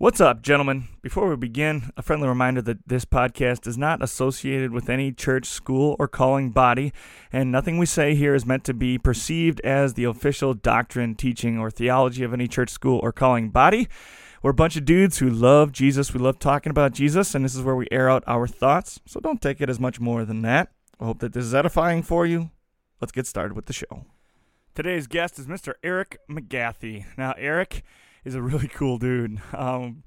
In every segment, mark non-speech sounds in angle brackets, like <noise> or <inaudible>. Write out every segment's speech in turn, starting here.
What's up, gentlemen? Before we begin, a friendly reminder that this podcast is not associated with any church, school, or calling body, and nothing we say here is meant to be perceived as the official doctrine, teaching, or theology of any church, school, or calling body. We're a bunch of dudes who love Jesus. We love talking about Jesus, and this is where we air out our thoughts, so don't take it as much more than that. I hope that this is edifying for you. Let's get started with the show. Today's guest is Mr. Eric McGathy. Now, Eric is a really cool dude. <laughs> Um,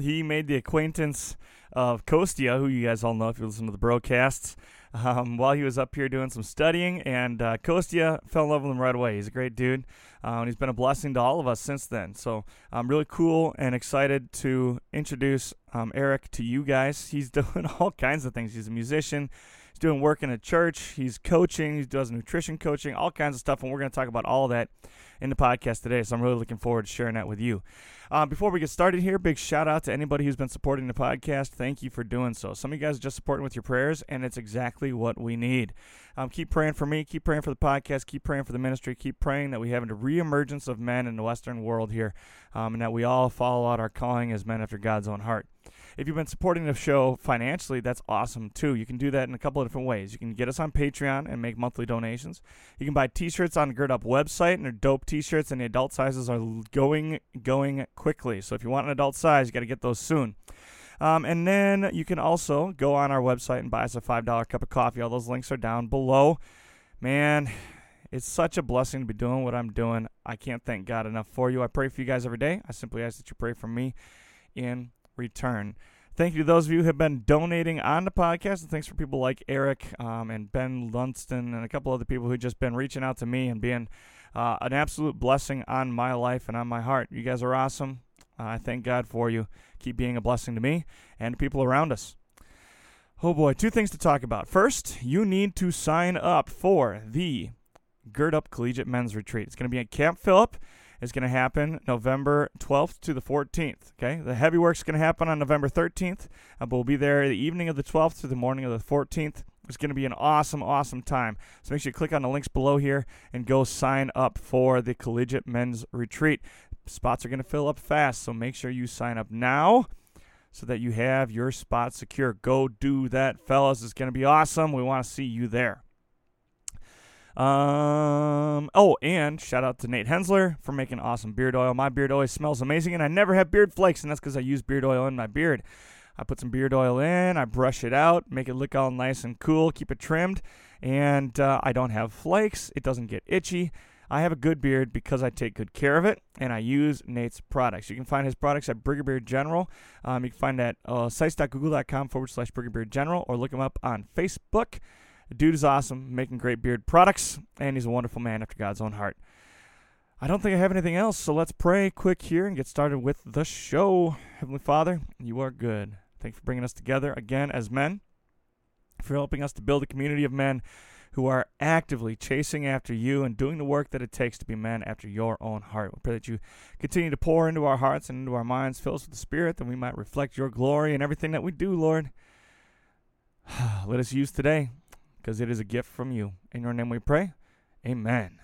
he made the acquaintance of Kostya, who you guys all know if you listen to the broadcasts, um, while he was up here doing some studying. And uh, Kostya fell in love with him right away. He's a great dude, uh, and he's been a blessing to all of us since then. So I'm really cool and excited to introduce um, Eric to you guys. He's <laughs> doing all kinds of things. He's a musician. He's doing work in a church. He's coaching. He does nutrition coaching, all kinds of stuff. And we're going to talk about all that in the podcast today. So I'm really looking forward to sharing that with you. Uh, before we get started here, big shout out to anybody who's been supporting the podcast. Thank you for doing so. Some of you guys are just supporting with your prayers, and it's exactly what we need. Um, keep praying for me. Keep praying for the podcast. Keep praying for the ministry. Keep praying that we have a reemergence of men in the Western world here, um, and that we all follow out our calling as men after God's own heart. If you've been supporting the show financially, that's awesome too. You can do that in a couple of different ways. You can get us on Patreon and make monthly donations. You can buy t-shirts on the Gird Up website, and they're dope t-shirts, and the adult sizes are going going quickly. So if you want an adult size, you got to get those soon. Um, and then you can also go on our website and buy us a $5 cup of coffee. All those links are down below. Man, it's such a blessing to be doing what I'm doing. I can't thank God enough for you. I pray for you guys every day. I simply ask that you pray for me in return. Thank you to those of you who have been donating on the podcast, and thanks for people like Eric um, and Ben Lunston and a couple other people who just been reaching out to me and being uh, an absolute blessing on my life and on my heart. You guys are awesome. Uh, I thank God for you. Keep being a blessing to me and people around us. Oh boy, two things to talk about. First, you need to sign up for the Gird Up Collegiate Men's Retreat. It's going to be at Camp Phillip is going to happen November 12th to the 14th. Okay, the heavy work is going to happen on November 13th, uh, but we'll be there the evening of the 12th to the morning of the 14th. It's going to be an awesome, awesome time. So make sure you click on the links below here and go sign up for the Collegiate Men's Retreat. Spots are going to fill up fast, so make sure you sign up now so that you have your spot secure. Go do that, fellas. It's going to be awesome. We want to see you there. Um. Oh, and shout out to Nate Hensler for making awesome beard oil. My beard always smells amazing, and I never have beard flakes, and that's because I use beard oil in my beard. I put some beard oil in, I brush it out, make it look all nice and cool, keep it trimmed, and uh, I don't have flakes. It doesn't get itchy. I have a good beard because I take good care of it, and I use Nate's products. You can find his products at Burger Beard General. Um, you can find that uh, sites.google.com forward slash Burger Beard General, or look him up on Facebook. Dude is awesome, making great beard products, and he's a wonderful man after God's own heart. I don't think I have anything else, so let's pray quick here and get started with the show. Heavenly Father, you are good. Thanks for bringing us together again as men, for helping us to build a community of men who are actively chasing after you and doing the work that it takes to be men after your own heart. We pray that you continue to pour into our hearts and into our minds, fill us with the Spirit, that we might reflect your glory in everything that we do, Lord. <sighs> Let us use today because it is a gift from you. In your name we pray. Amen.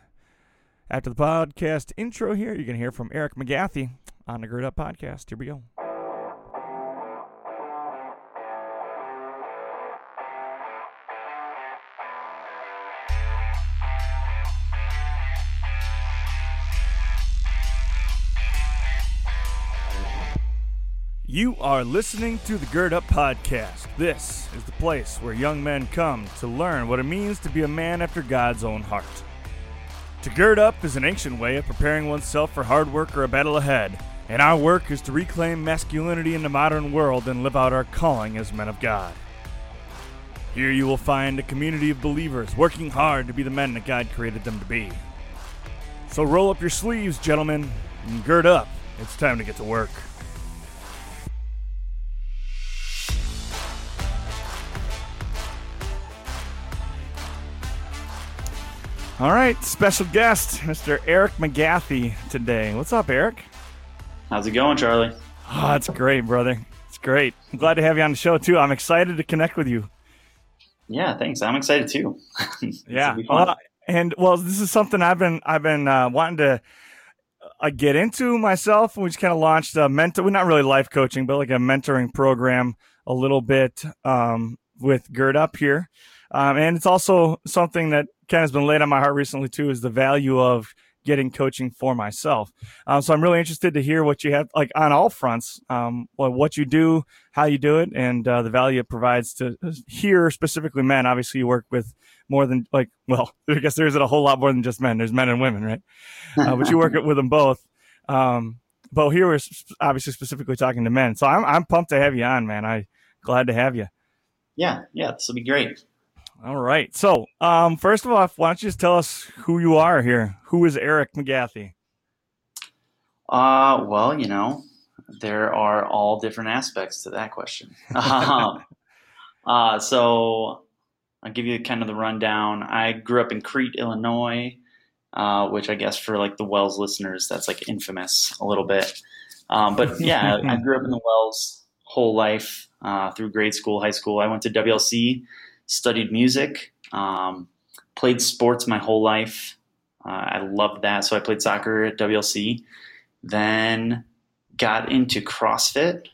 After the podcast intro here, you're going to hear from Eric McGathy on the Gird Up Podcast. Here we go. You are listening to the Gird Up Podcast. This is the place where young men come to learn what it means to be a man after God's own heart. To gird up is an ancient way of preparing oneself for hard work or a battle ahead, and our work is to reclaim masculinity in the modern world and live out our calling as men of God. Here you will find a community of believers working hard to be the men that God created them to be. So roll up your sleeves, gentlemen, and gird up. It's time to get to work. All right, special guest, Mr. Eric McGathy today. What's up, Eric? How's it going, Charlie? Oh, it's great, brother. It's great. I'm glad to have you on the show too. I'm excited to connect with you. Yeah, thanks. I'm excited too. <laughs> yeah. Well, and well, this is something I've been I've been uh, wanting to I get into myself. We just kind of launched a mentor, well, not really life coaching, but like a mentoring program a little bit um, with Gird Up here. Um, and it's also something that kind of has been laid on my heart recently too, is the value of getting coaching for myself. Um, so I'm really interested to hear what you have, like on all fronts, um, what you do, how you do it, and uh, the value it provides to here specifically men. Obviously, you work with more than like, well, <laughs> I guess there isn't a whole lot more than just men. There's men and women, right? Uh, but you work <laughs> with them both. Um, but here we're obviously specifically talking to men. So I'm I'm pumped to have you on, man. I glad to have you. Yeah, yeah, this will be great. All right. So, um, first of all, why don't you just tell us who you are here? Who is Eric McGathy? Uh, well, you know, there are all different aspects to that question. <laughs> um, uh, so, I'll give you kind of the rundown. I grew up in Crete, Illinois, uh, which I guess for like the WELS listeners, that's like infamous a little bit. Um, but <laughs> yeah, I grew up in the WELS whole life uh, through grade school, high school. I went to WLC studied music, um, played sports my whole life. Uh, I loved that, so I played soccer at WLC. Then got into CrossFit.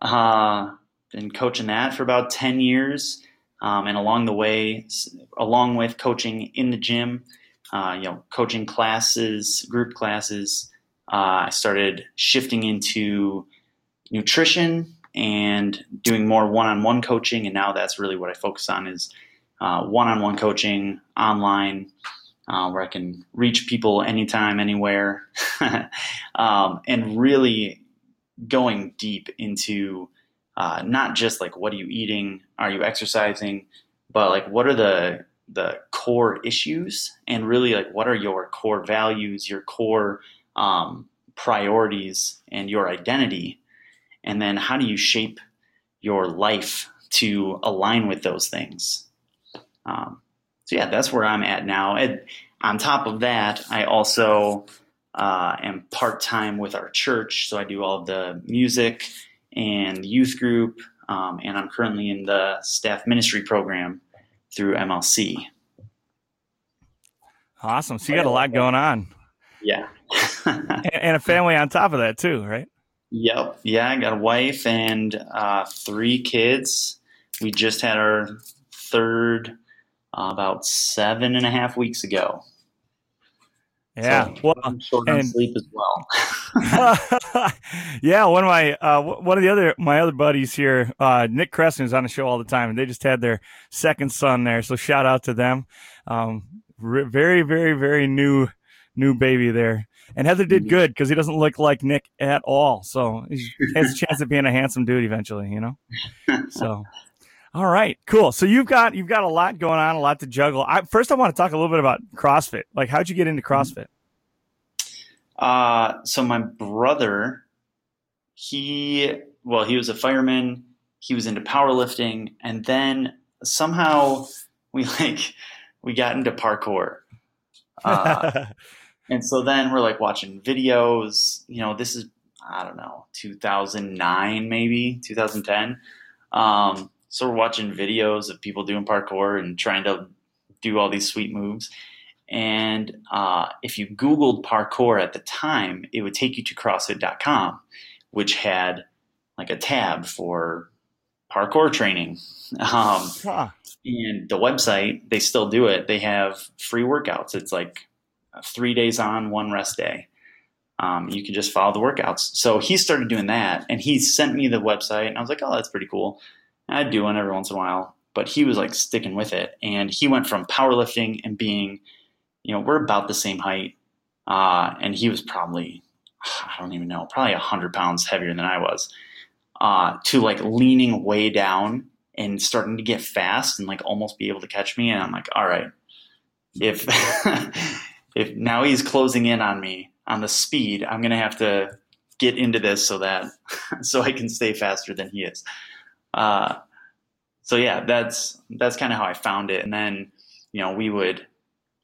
Uh, been coaching that for about ten years, um, and along the way, along with coaching in the gym, uh, you know, coaching classes, group classes, uh, I started shifting into nutrition and doing more one-on-one coaching. And now that's really what i focus on is uh, one-on-one coaching online uh, where i can reach people anytime anywhere. <laughs> Um, and really going deep into uh, not just like what are you eating? Are you exercising? But like what are the the core issues? And really like what are your core values your core um, priorities and your identity and then how do you shape your life to align with those things? Um, so yeah that's where i'm at now. And on top of that i also uh, am part-time with our church. So i do all of the music and youth group um, and i'm currently in the staff ministry program through mlc awesome. So you got a lot going on. Yeah. <laughs> And a family on top of that too right Yep. Yeah, I got a wife and uh, three kids. We just had our third uh, about seven and a half weeks ago. Yeah, so well, short on sleep as well. <laughs> yeah, one of my uh, one of the other my other buddies here, uh, Nick Creston, is on the show all the time, and they just had their second son there. So shout out to them. Um, very, very, very new new baby there. And Heather did mm-hmm. good because he doesn't look like Nick at all. So he <laughs> has a chance of being a handsome dude eventually, you know? So. <laughs> All right, cool. So you've got you've got a lot going on, a lot to juggle. I, first, I want to talk a little bit about CrossFit. Like, how'd you get into CrossFit? Uh, so my brother, he well, he was a fireman. He was into powerlifting, and then somehow we <laughs> like we got into parkour. Uh, and so then we're like watching videos. You know, this is I don't know, 2009 maybe 2010. Um, so we're watching videos of people doing parkour and trying to do all these sweet moves. And uh, if you Googled parkour at the time, it would take you to CrossFit.com, which had like a tab for parkour training. <laughs> Um, huh. And the website, they still do it. They have free workouts. It's like three days on, one rest day. Um, you can just follow the workouts. So he started doing that, and he sent me the website, and I was like, "Oh, that's pretty cool." And I'd do one every once in a while, but he was like sticking with it, and he went from powerlifting and being, you know, we're about the same height, uh, and he was probably, I don't even know, probably hundred pounds heavier than I was, uh, to like leaning way down and starting to get fast and like almost be able to catch me, and I'm like, all right, if <laughs> if now he's closing in on me on the speed, I'm going to have to get into this so that <laughs> so I can stay faster than he is. Uh, so yeah, that's that's kind of how I found it. And then you know we would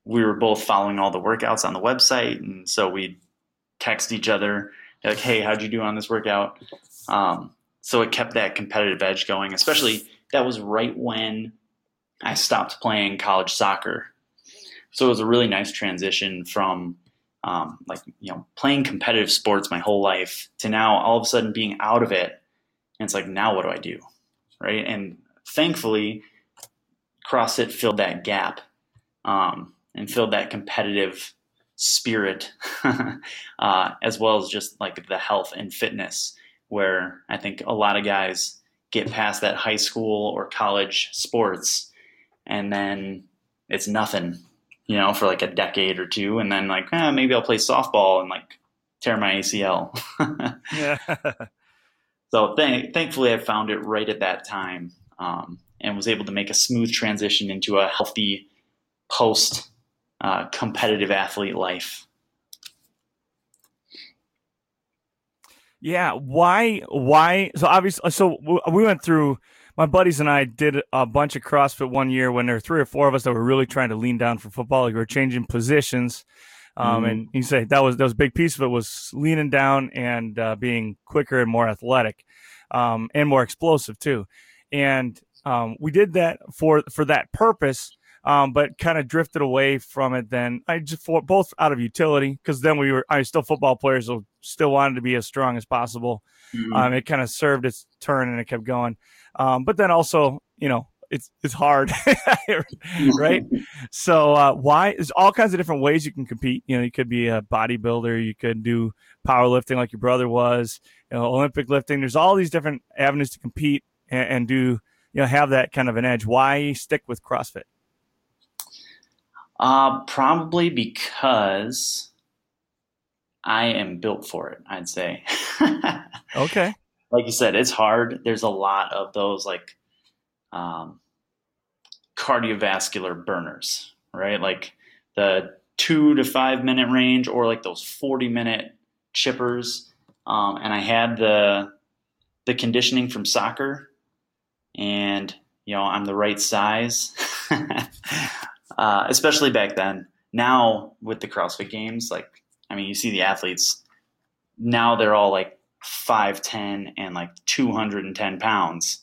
we were both following all the workouts on the website, and so we'd text each other like, "Hey, how'd you do on this workout?" Um, so it kept that competitive edge going. Especially that was right when I stopped playing college soccer so it was a really nice transition from um, like you know playing competitive sports my whole life to now all of a sudden being out of it. And it's like now what do i do? Right? And thankfully crossfit filled that gap um, and filled that competitive spirit <laughs> uh, as well as just like the health and fitness where i think a lot of guys get past that high school or college sports and then it's nothing you know, for like a decade or two, and then like eh, maybe I'll play softball and like tear my ACL. <laughs> yeah. so th- thankfully, I found it right at that time um, and was able to make a smooth transition into a healthy post uh, competitive athlete life. Yeah. Why? Why? So obviously, so we went through my buddies and I did a bunch of CrossFit one year when there were three or four of us that were really trying to lean down for football. Like We were changing positions. Um, mm-hmm. And you say that was that was a big piece of it was leaning down and uh, being quicker and more athletic, um, and more explosive too. And um, we did that for for that purpose, um, but kind of drifted away from it. Then I just for both out of utility because then we were I was still football players, so still wanted to be as strong as possible. Mm-hmm. Um, it kind of served its turn and it kept going. Um, but then also, you know, it's it's hard, <laughs> right? <laughs> so uh, why? There's all kinds of different ways you can compete. You know, you could be a bodybuilder, you could do powerlifting like your brother was, you know, Olympic lifting. There's all these different avenues to compete and, and do you know have that kind of an edge. Why stick with CrossFit? Uh, probably because I am built for it. I'd say. <laughs> okay like you said, it's hard. There's a lot of those like um, cardiovascular burners, right? Like the two to five minute range, or like those forty minute chippers. Um, and I had the the conditioning from soccer, and you know I'm the right size, <laughs> uh, especially back then. Now with the CrossFit Games, like I mean, you see the athletes now they're all like 5'10 and like 210 pounds.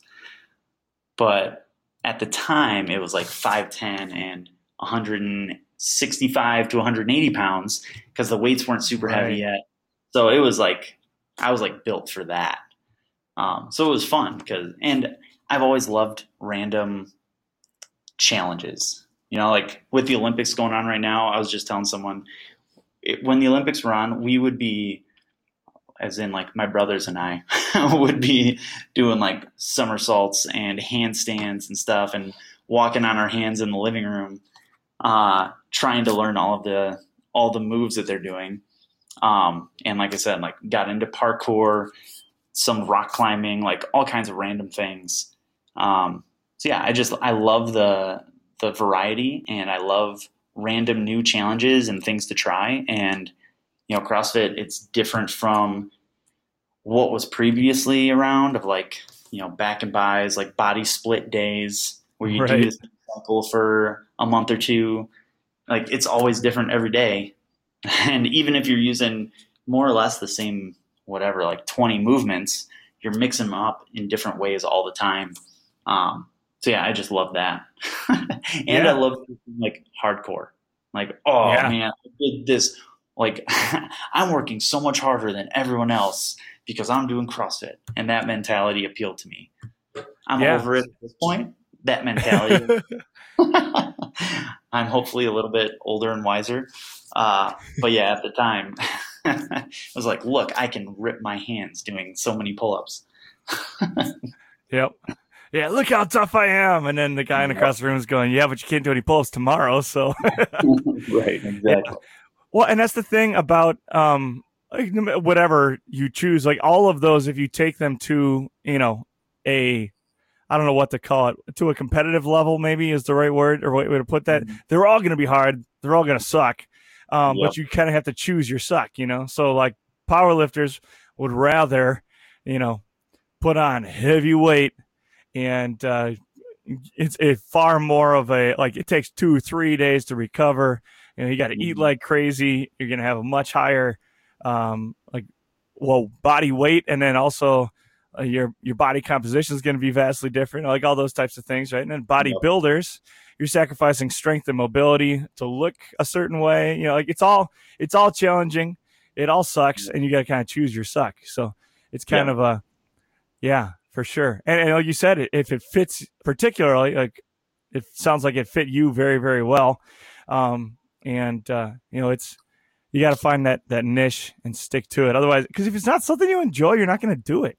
But at the time, it was like 5'10 and 165 to 180 pounds because the weights weren't super right. heavy yet. So it was like, I was like built for that. Um, so it was fun because, and I've always loved random challenges. You know, like with the Olympics going on right now, I was just telling someone it, when the Olympics were on, we would be as in like my brothers and I <laughs> would be doing like somersaults and handstands and stuff and walking on our hands in the living room, uh, trying to learn all of the all the moves that they're doing. Um, and like I said, like got into parkour, some rock climbing, like all kinds of random things. Um, so yeah, I just I love the the variety and I love random new challenges and things to try and you know, CrossFit, it's different from what was previously around of like, you know, back and bis, like body split days where you right. do this cycle for a month or two. Like it's always different every day. <laughs> And even if you're using more or less the same, whatever, like 20 movements, you're mixing them up in different ways all the time. Um, so yeah, I just love that. <laughs> and yeah. I love like hardcore. Like, oh yeah. man, I did this like <laughs> I'm working so much harder than everyone else because I'm doing CrossFit. And that mentality appealed to me. I'm yeah. over it at this point. That mentality. <laughs> I'm hopefully a little bit older and wiser. Uh, but yeah, at the time, I was like, look, I can rip my hands doing so many pull ups. yep. Yeah, look how tough I am. And then the guy in the cross room is going, Yeah, but you can't do any pull ups tomorrow. So, <laughs> <laughs> right, exactly. Well, and that's the thing about um, whatever you choose, like all of those, if you take them to, you know, a, I don't know what to call it, to a competitive level, maybe is the right word or way to put that. Mm-hmm. They're all going to be hard. They're all going to suck. Um, yep. But you kind of have to choose your suck, you know? So, like, powerlifters would rather, you know, put on heavy weight and, uh, it's a far more of a like it takes two three days to recover you know, you got to eat mm-hmm. like crazy. You're going to have a much higher, um, like, well, body weight, and then also uh, your your body composition is going to be vastly different. Like all those types of things, right? And then bodybuilders, you're sacrificing strength and mobility to look a certain way. You know, like it's all it's all challenging. It all sucks, and you got to kind of choose your suck. So it's kind yeah. of a yeah, for sure. And, and like you said, if it fits particularly, like it sounds like it fit you very very well. Um, and uh, you know, it's you got to find that that niche and stick to it. Otherwise, because if it's not something you enjoy, you're not going to do it.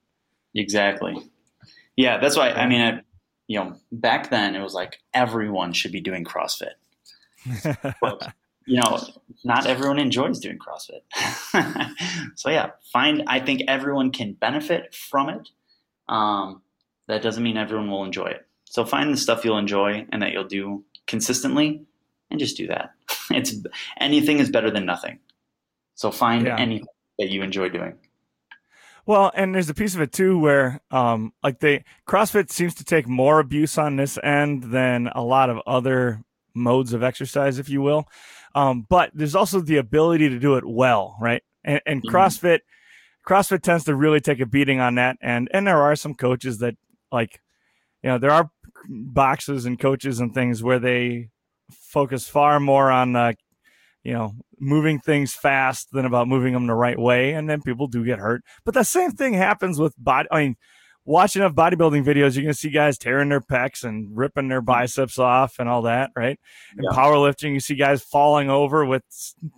Exactly. Yeah, that's why. I mean, I, you know, back then it was like everyone should be doing CrossFit. but, <laughs> you know, not everyone enjoys doing CrossFit. <laughs> so yeah, find. I think everyone can benefit from it. Um, that doesn't mean everyone will enjoy it. So find the stuff you'll enjoy and that you'll do consistently, and just do that. <laughs> It's anything is better than nothing. So find yeah. anything that you enjoy doing. Well, and there's a piece of it too where, um, like they CrossFit seems to take more abuse on this end than a lot of other modes of exercise, if you will. Um, but there's also the ability to do it well, right? And, and mm-hmm. CrossFit, CrossFit tends to really take a beating on that. And and there are some coaches that like, you know, there are boxes and coaches and things where they focus far more on uh, you know, moving things fast than about moving them the right way. And then people do get hurt. But the same thing happens with body. I mean, watching enough bodybuilding videos, you're going to see guys tearing their pecs and ripping their biceps off and all that, right? And yeah. powerlifting, you see guys falling over with,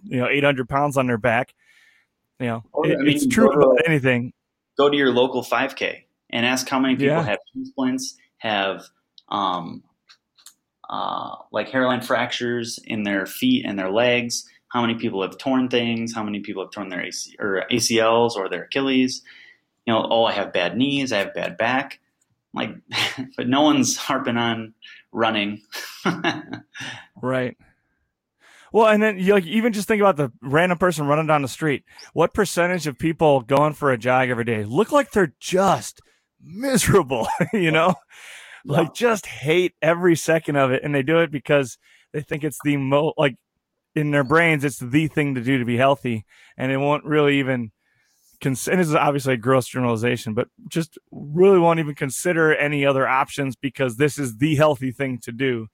you know, 800 pounds on their back. You know, oh, it, I mean, it's true about anything. Go to your local 5K and ask how many people yeah. have splints, have um, uh, like hairline fractures in their feet and their legs. How many people have torn things? How many people have torn their AC- or ACLs or their Achilles? You know, oh, I have bad knees. I have bad back. Like, <laughs> but no one's harping on running. <laughs> right. Well, and then you like even just think about the random person running down the street. What percentage of people going for a jog every day look like they're just miserable? <laughs> you know, like just hate every second of it and they do it because they think it's the mo like in their brains it's the thing to do to be healthy and it won't really even cons- and this is obviously a gross generalization but just really won't even consider any other options because this is the healthy thing to do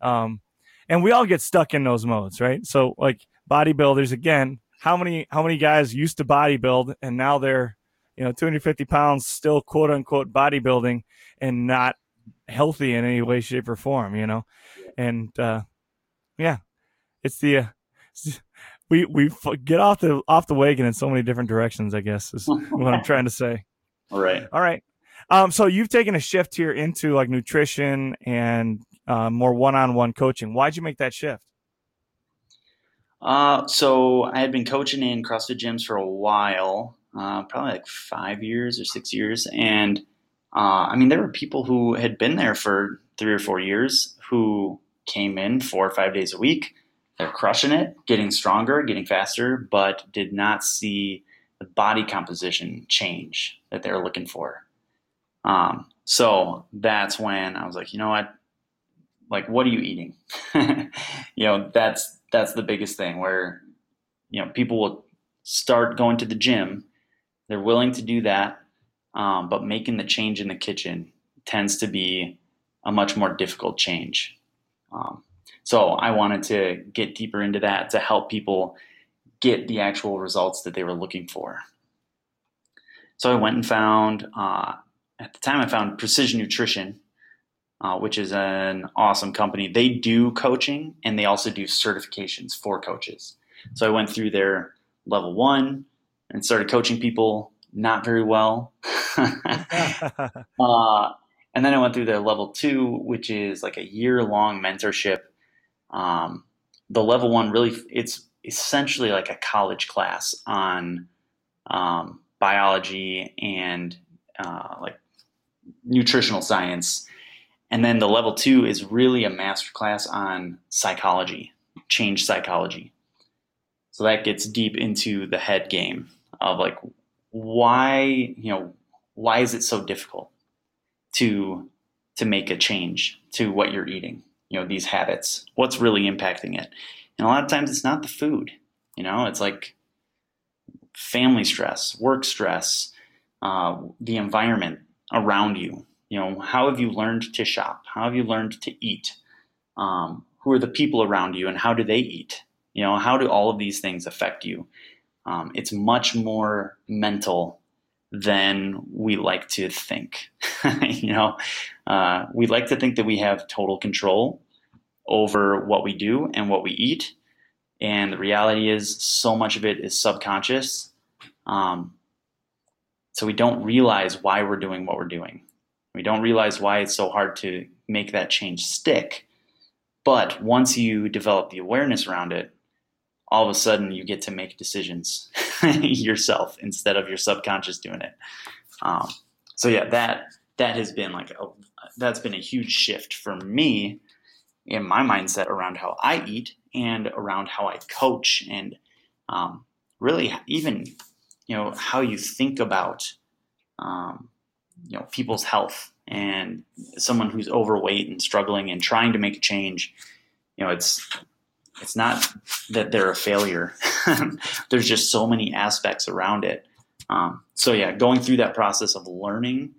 um, and we all get stuck in those modes right so like bodybuilders again how many how many guys used to bodybuild and now they're you know 250 pounds still quote unquote bodybuilding and not healthy in any way, shape, or form, you know? And, uh, yeah, it's the, uh, <laughs> we, we get off the, off the wagon in so many different directions, I guess is <laughs> what I'm trying to say. All right. All right. Um, so you've taken a shift here into like nutrition and, uh, more one-on-one coaching. Why'd you make that shift? Uh, so I had been coaching in CrossFit gyms for a while, uh, probably like five years or six years. And uh, I mean, there were people who had been there for three or four years who came in four or five days a week. They're crushing it, getting stronger, getting faster, but did not see the body composition change that they were looking for. Um, so that's when I was like, you know what? Like, what are you eating? <laughs> you know, that's that's the biggest thing where you know people will start going to the gym. They're willing to do that um, but making the change in the kitchen tends to be a much more difficult change. Um, so I wanted to get deeper into that to help people get the actual results that they were looking for. So I went and found, uh, at the time, I found Precision Nutrition, uh, which is an awesome company. They do coaching and they also do certifications for coaches. So I went through their level one and started coaching people not very well. <laughs> <laughs> uh, and then I went through the level two, which is like a year long mentorship. Um, the level one really, it's essentially like a college class on um, biology and uh, like nutritional science. And then the level two is really a master class on psychology, change psychology. So that gets deep into the head game of like why you know why is it so difficult to to make a change to what you're eating you know these habits? What's really impacting it? And a lot of times it's not the food you know? It's like family stress work stress uh, the environment around you you know how have you learned to shop how have you learned to eat Um, who are the people around you and how do they eat? You know, how do all of these things affect you? Um, it's much more mental than we like to think. <laughs> you know, uh, we like to think that we have total control over what we do and what we eat. And the reality is, so much of it is subconscious. Um, so we don't realize why we're doing what we're doing. We don't realize why it's so hard to make that change stick. But once you develop the awareness around it, all of a sudden you get to make decisions <laughs> yourself instead of your subconscious doing it. Um, so yeah, that that has been like a, that's been a huge shift for me in my mindset around how I eat and around how I coach and um, really even you know how you think about um, you know people's health. And someone who's overweight and struggling and trying to make a change you know it's it's not that they're a failure. <laughs> There's just so many aspects around it. Um, so yeah going through that process of learning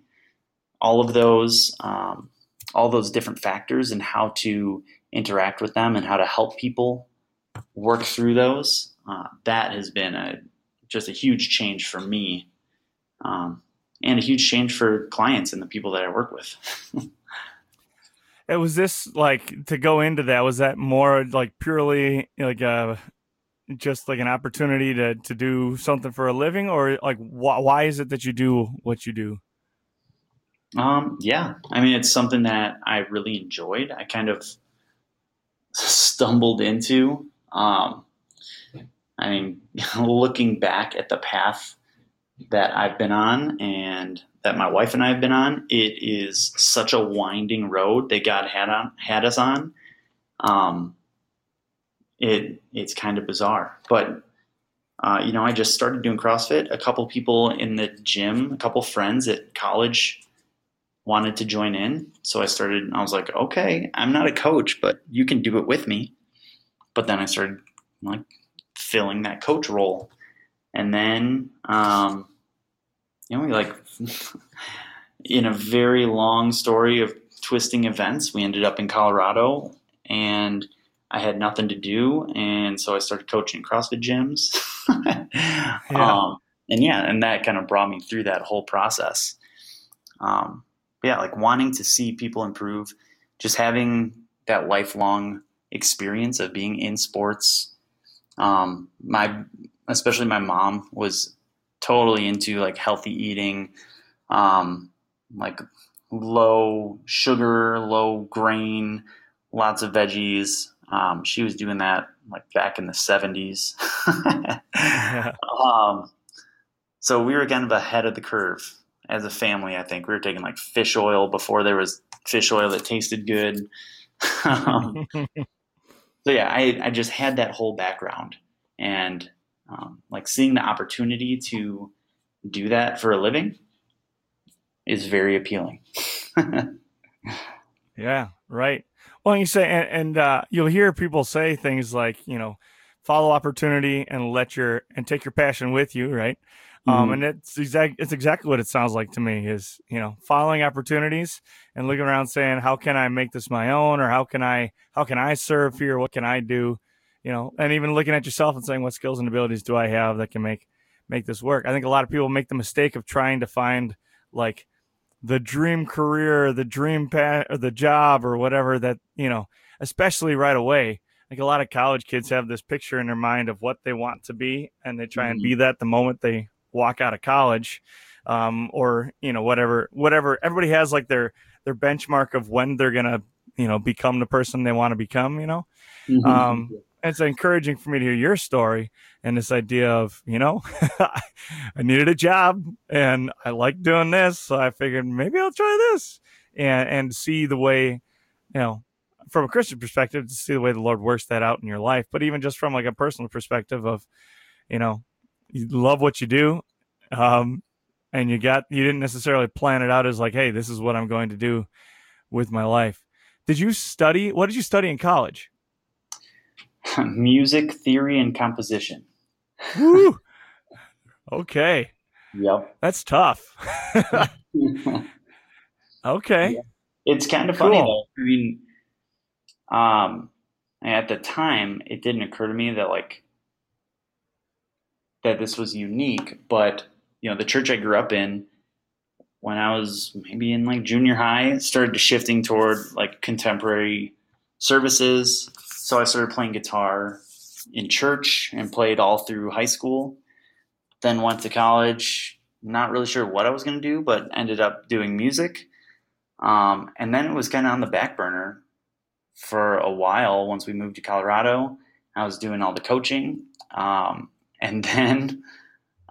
all of those um, all those different factors and how to interact with them and how to help people work through those uh, that has been a just a huge change for me. Um, and a huge change for clients and the people that I work with. <laughs> it was this like to go into that was that more like purely like a uh, just like an opportunity to to do something for a living? Or like wh- why is it that you do what you do? Um yeah. I mean it's something that i really enjoyed. I kind of <laughs> stumbled into um i mean <laughs> looking back at the path that I've been on and that my wife and I have been on, it is such a winding road that God had on had us on. Um, it it's kind of bizarre, but uh, you know, I just started doing CrossFit. A couple people in the gym, a couple friends at college wanted to join in, so I started. I was like, okay, I'm not a coach, but you can do it with me. But then I started like filling that coach role and then, um, you know, we like <laughs> in a very long story of twisting events, we ended up in Colorado and I had nothing to do. And so I started coaching CrossFit gyms. <laughs> yeah. Um, and yeah, and that kind of brought me through that whole process. Um, yeah, like wanting to see people improve, just having that lifelong experience of being in sports. Um, my especially my mom was totally into like healthy eating, um, like low sugar, low grain, lots of veggies. Um, she was doing that like back in the 70s. <laughs> <laughs> um, so we were kind of ahead of the curve as a family. I think we were taking like fish oil before there was fish oil that tasted good. <laughs> um, so yeah, I, I just had that whole background and um, like seeing the opportunity to do that for a living is very appealing. <laughs> yeah, right. Well, you say, and, and uh, you'll hear people say things like, you know, follow opportunity and let your and take your passion with you, right? Um, mm-hmm. Um, and it's exact it's exactly what it sounds like to me is you know following opportunities and looking around saying how can I make this my own or how can I how can I serve here? What can I do? You know, and even looking at yourself and saying what skills and abilities do I have that can make make this work. I think a lot of people make the mistake of trying to find like the dream career, the dream path, or the job, or whatever that you know, especially right away. Like a lot of college kids have this picture in their mind of what they want to be, and they try mm-hmm. and be that the moment they walk out of college, um, or you know, whatever, whatever. Everybody has like their their benchmark of when they're gonna, you know, become the person they want to become. You know, mm-hmm. um, it's encouraging for me to hear your story and this idea of you know <laughs> i needed a job and i like doing this so i figured maybe i'll try this and and see the way you know from a christian perspective to see the way the lord works that out in your life but even just from like a personal perspective of you know you love what you do um and you got you didn't necessarily plan it out as like hey this is what i'm going to do with my life. Did you study what did you study in college <laughs> music theory and composition. Woo. <laughs> Okay. Yep. That's tough. <laughs> okay. Yeah. It's kind of funny cool. though. I mean, Um, at the time, it didn't occur to me that like that this was unique, but you know, the church I grew up in when I was maybe in like junior high started shifting toward like contemporary services. So I started playing guitar in church and played all through high school. Then went to college, not really sure what I was going to do, but ended up doing music. Um, and then it was kind of on the back burner for a while once we moved to Colorado. I was doing all the coaching. Um, and <laughs> then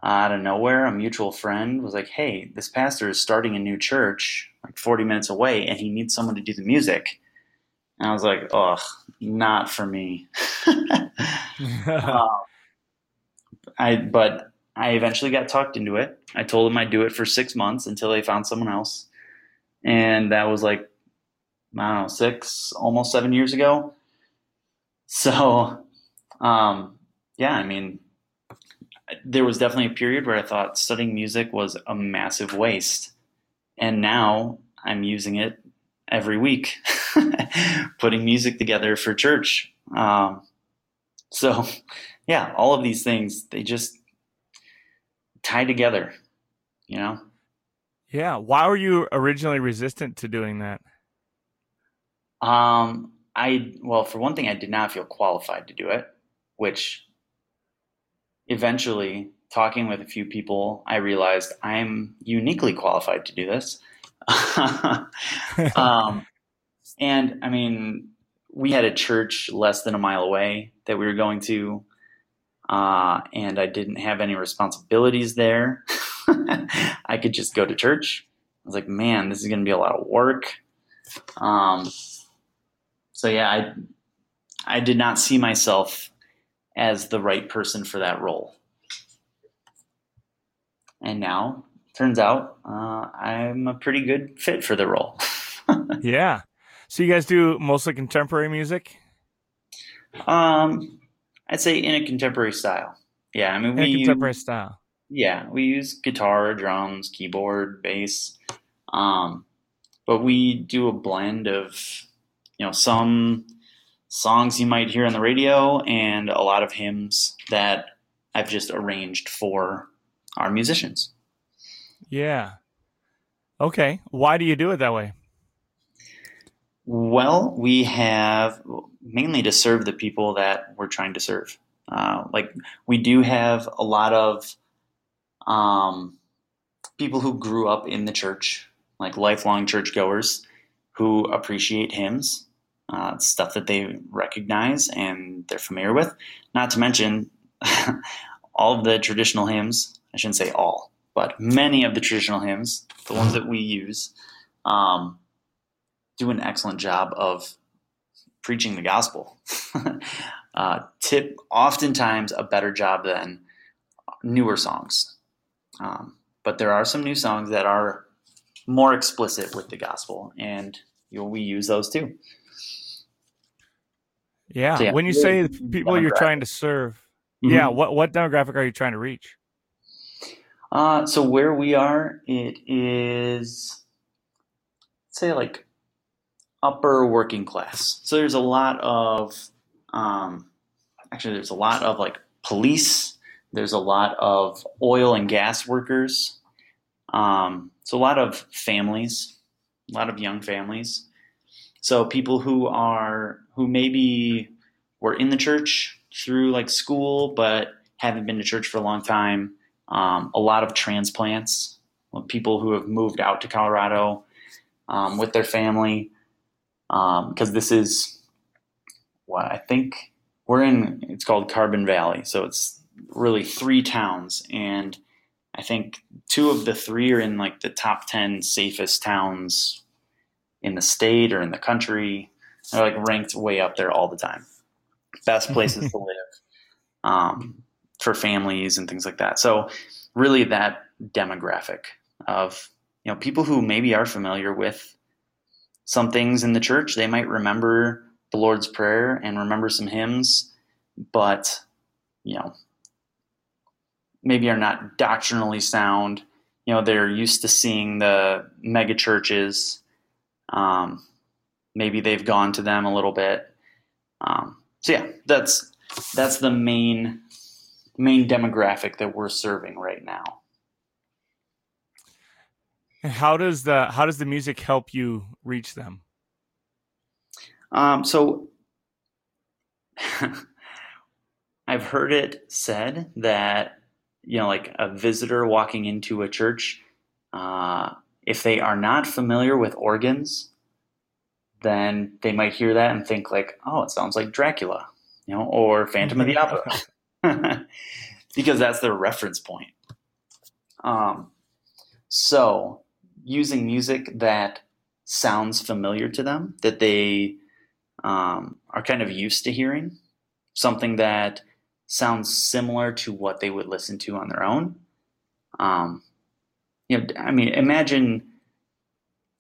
out of nowhere, a mutual friend was like, Hey, this pastor is starting a new church like 40 minutes away and he needs someone to do the music. And I was like, Ugh, not for me. uh, <laughs> I, but I eventually got talked into it. I told them I'd do it for six months until they found someone else. And that was like, I don't know, six, almost seven years ago. So, um, yeah, I mean, there was definitely a period where I thought studying music was a massive waste. And now I'm using it every week, <laughs> <laughs> putting music together for church. Um, so, yeah, all of these things, they just tie together, you know? Yeah. Why were you originally resistant to doing that? Um, I, well, for one thing, I did not feel qualified to do it, which eventually, talking with a few people, I realized I'm uniquely qualified to do this. <laughs> <laughs> um, and I mean, we had a church less than a mile away that we were going to, uh, and I didn't have any responsibilities there. <laughs> I could just go to church. I was like, man, this is going to be a lot of work. Um, so yeah, I I did not see myself as the right person for that role. And now, turns out, uh, I'm a pretty good fit for the role. <laughs> yeah. So you guys do mostly contemporary music? Um, I'd say in a contemporary style. Yeah, I mean, in we contemporary use, style. Yeah, we use guitar, drums, keyboard, bass, um, but we do a blend of, you know, some songs you might hear on the radio and a lot of hymns that I've just arranged for our musicians. Yeah. Okay. Why do you do it that way? Well, we have mainly to serve the people that we're trying to serve. Uh, like we do have a lot of um, people who grew up in the church, like lifelong churchgoers, who appreciate hymns uh, stuff that they recognize and they're familiar with. Not to mention <laughs> all of the traditional hymns. I shouldn't say all, but many of the traditional hymns, the ones that we use, um, do an excellent job of preaching the gospel. <laughs> uh, tip oftentimes a better job than newer songs. Um, but there are some new songs that are more explicit with the gospel, and you know, we use those too. Yeah. So yeah when you say people you're trying to serve, mm-hmm. yeah, what what demographic are you trying to reach? Uh, so where we are, it is say like upper working class. So there's a lot of um, actually there's a lot of like police. There's a lot of oil and gas workers. Um, so a lot of families, a lot of young families. So people who are who maybe were in the church through like school, but haven't been to church for a long time. Um, a lot of transplants, people who have moved out to Colorado um, with their family, because um, this is what I think we're in. It's called Carbon Valley, so it's really three towns, and I think two of the three are in like the top ten safest towns in the state or in the country. They're like ranked way up there all the time. Best places to <laughs> live um, for families and things like that. So really that demographic of you know people who maybe are familiar with some things in the church. They might remember the Lord's Prayer and remember some hymns, but you know maybe are not doctrinally sound. You know, they're used to seeing the mega churches. Um, maybe they've gone to them a little bit. Um, so yeah, that's that's the main main demographic that we're serving right now. And how does the how does the music help you reach them? Um, so <laughs> I've heard it said that you know, like a visitor walking into a church, uh, if they are not familiar with organs, then they might hear that and think like, "Oh, it sounds like Dracula," you know, or Phantom of the Opera, <laughs> <laughs> because that's their reference point. Um, so, using music that sounds familiar to them, that they um, are kind of used to hearing, something that sounds similar to what they would listen to on their own. Um, you know, I mean, imagine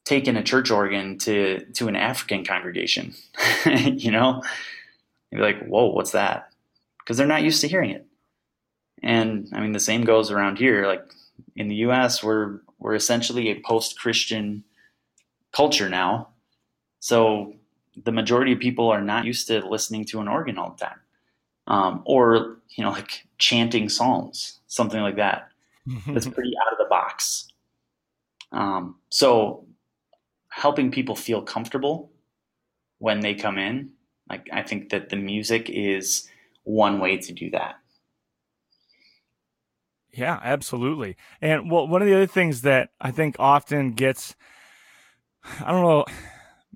taking a church organ to to an African congregation. <laughs> you know, you'd be like, "Whoa, what's that?" Because they're not used to hearing it. And I mean, the same goes around here. Like in the U.S., we're we're essentially a post-Christian culture now, so the majority of people are not used to listening to an organ all the time, um, or you know, like chanting psalms, something like that. That's pretty out of the box. Um, so helping people feel comfortable when they come in. Like I think that the music is one way to do that. Yeah, absolutely. And well, one of the other things that I think often gets, I don't know,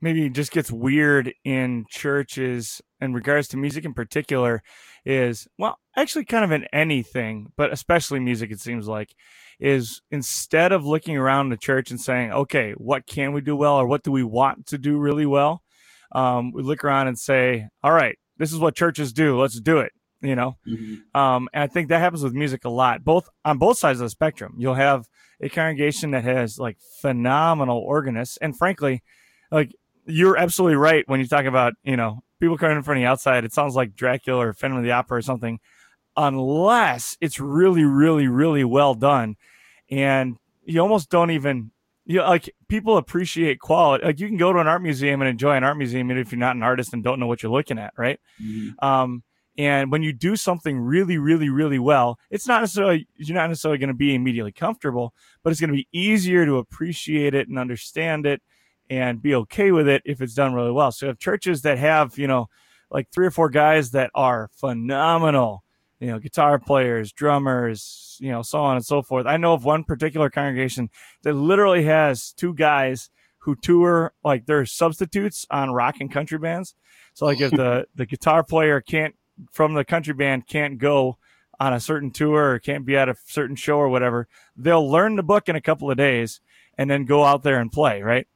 maybe just gets weird in churches in regards to music in particular is, well, actually kind of in anything, but especially music, it seems like, is instead of looking around the church and saying, okay, what can we do well or what do we want to do really well? Um, we look around and say, all right, this is what churches do. Let's do it. You know, mm-hmm. um, and I think that happens with music a lot, both on both sides of the spectrum. You'll have a congregation that has like phenomenal organists, and frankly, like you're absolutely right when you talk about you know people coming in from the outside. It sounds like Dracula or Phantom of the Opera or something, unless it's really, really, really well done and you almost don't even you know, like people appreciate quality. Like you can go to an art museum and enjoy an art museum, even if you're not an artist and don't know what you're looking at, right? Mm-hmm. Um, and when you do something really, really, really well, it's not necessarily you're not necessarily going to be immediately comfortable, but it's going to be easier to appreciate it and understand it and be okay with it if it's done really well. So, if churches that have you know like three or four guys that are phenomenal you know, guitar players, drummers, you know, so on and so forth. I know of one particular congregation that literally has two guys who tour like they're substitutes on rock and country bands. So like if the the guitar player can't from the country band can't go on a certain tour or can't be at a certain show or whatever, they'll learn the book in a couple of days and then go out there and play, right?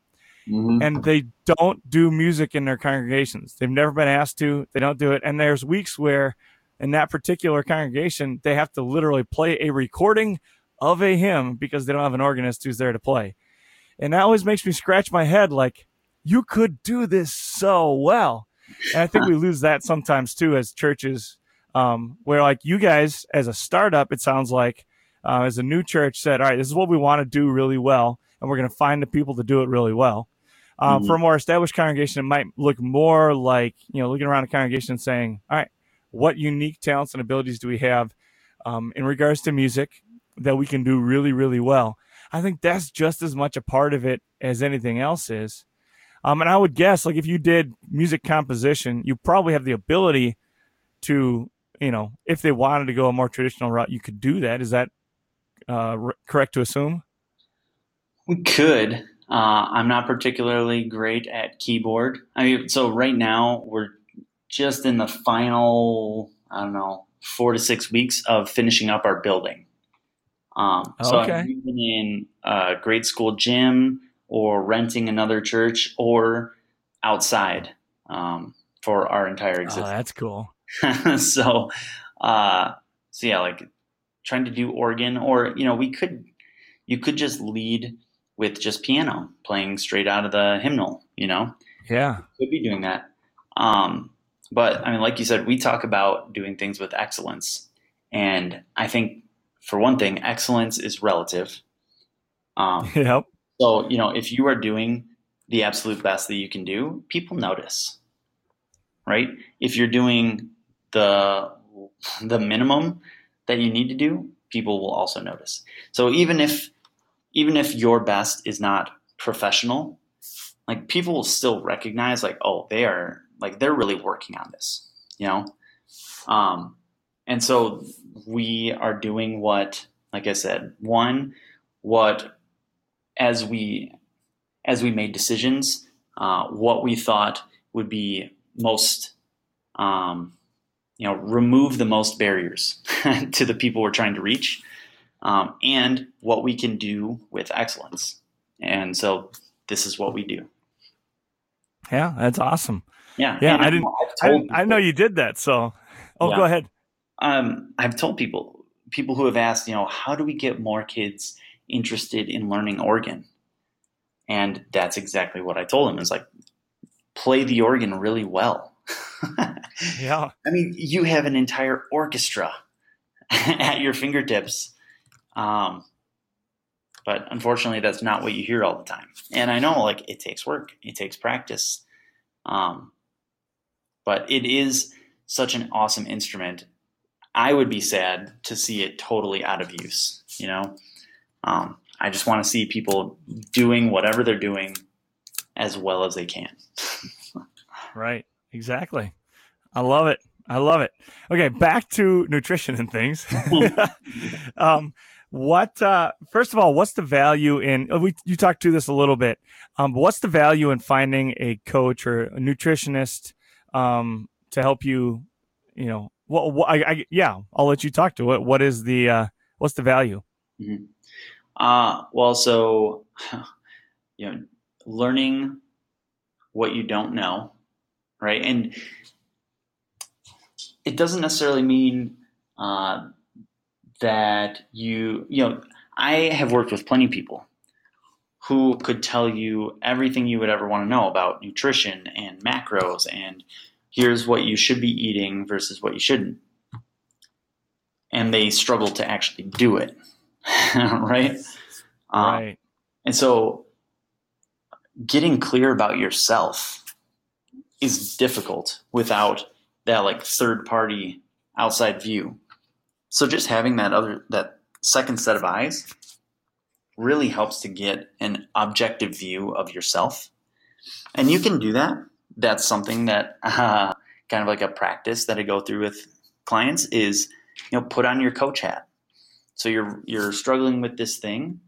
Mm-hmm. And they don't do music in their congregations. They've never been asked to. They don't do it. And there's weeks where in that particular congregation, they have to literally play a recording of a hymn because they don't have an organist who's there to play. And that always makes me scratch my head like, you could do this so well. And I think we lose that sometimes too as churches, um, where like you guys as a startup, it sounds like, uh, as a new church said, all right, this is what we want to do really well. And we're going to find the people to do it really well. Um, mm-hmm. For a more established congregation, it might look more like, you know, looking around a congregation and saying, all right, what unique talents and abilities do we have um, in regards to music that we can do really, really well? I think that's just as much a part of it as anything else is. Um, and I would guess, like, if you did music composition, you probably have the ability to, you know, if they wanted to go a more traditional route, you could do that. Is that uh, correct to assume? We could. Uh, I'm not particularly great at keyboard. I mean, so right now we're just in the final, I don't know, four to six weeks of finishing up our building. Um, so okay. I'm in a grade school gym or renting another church or outside um, for our entire existence. Oh, that's cool. <laughs> so, uh, so yeah, like trying to do organ or, you know, we could, you could just lead with just piano playing straight out of the hymnal, you know? Yeah. Could be doing that. Um, but I mean, like you said, we talk about doing things with excellence. And I think, for one thing, excellence is relative. Um, <laughs> yep. So, you know, if you are doing the absolute best that you can do, people notice, right? If you're doing the the minimum that you need to do, people will also notice. So even if even if your best is not professional, like people will still recognize like, oh, they are like they're really working on this, you know? Um, and so we are doing what, like I said, one, what as we as we made decisions, uh, what we thought would be most, um, you know, remove the most barriers <laughs> to the people we're trying to reach, um, and what we can do with excellence. And so this is what we do. Yeah, that's awesome. Yeah, yeah. I didn't. I, I, know you did that. So, oh, yeah. go ahead. Um, I've told people, people who have asked, you know, how do we get more kids interested in learning organ? And that's exactly what I told him. Is like, play the organ really well. <laughs> yeah. I mean, you have an entire orchestra <laughs> at your fingertips. Um, but unfortunately, that's not what you hear all the time. And I know, like, it takes work, it takes practice. Um, but it is such an awesome instrument. I would be sad to see it totally out of use, you know? Um, I just want to see people doing whatever they're doing as well as they can. right. Exactly. I love it. I love it. Okay, back to nutrition and things. <laughs> um, what uh, first of all, what's the value in? Uh, we you talked to this a little bit. Um, what's the value in finding a coach or a nutritionist um, to help you? You know, what I, I, yeah, I'll let you talk to it. What is the uh, what's the value? Mm-hmm. Uh, well, so, <sighs> you know, learning what you don't know, right? And it doesn't necessarily mean uh, that you, you know, I have worked with plenty of people who could tell you everything you would ever want to know about nutrition and macros and here's what you should be eating versus what you shouldn't. And they struggle to actually do it. <laughs> right? Um, right. And so getting clear about yourself is difficult without that like third party outside view. So just having that other that second set of eyes really helps to get an objective view of yourself. And you can do that. That's something that uh, <laughs> kind of like a practice that I go through with clients is you know put on your coach hat so you're you're struggling with this thing.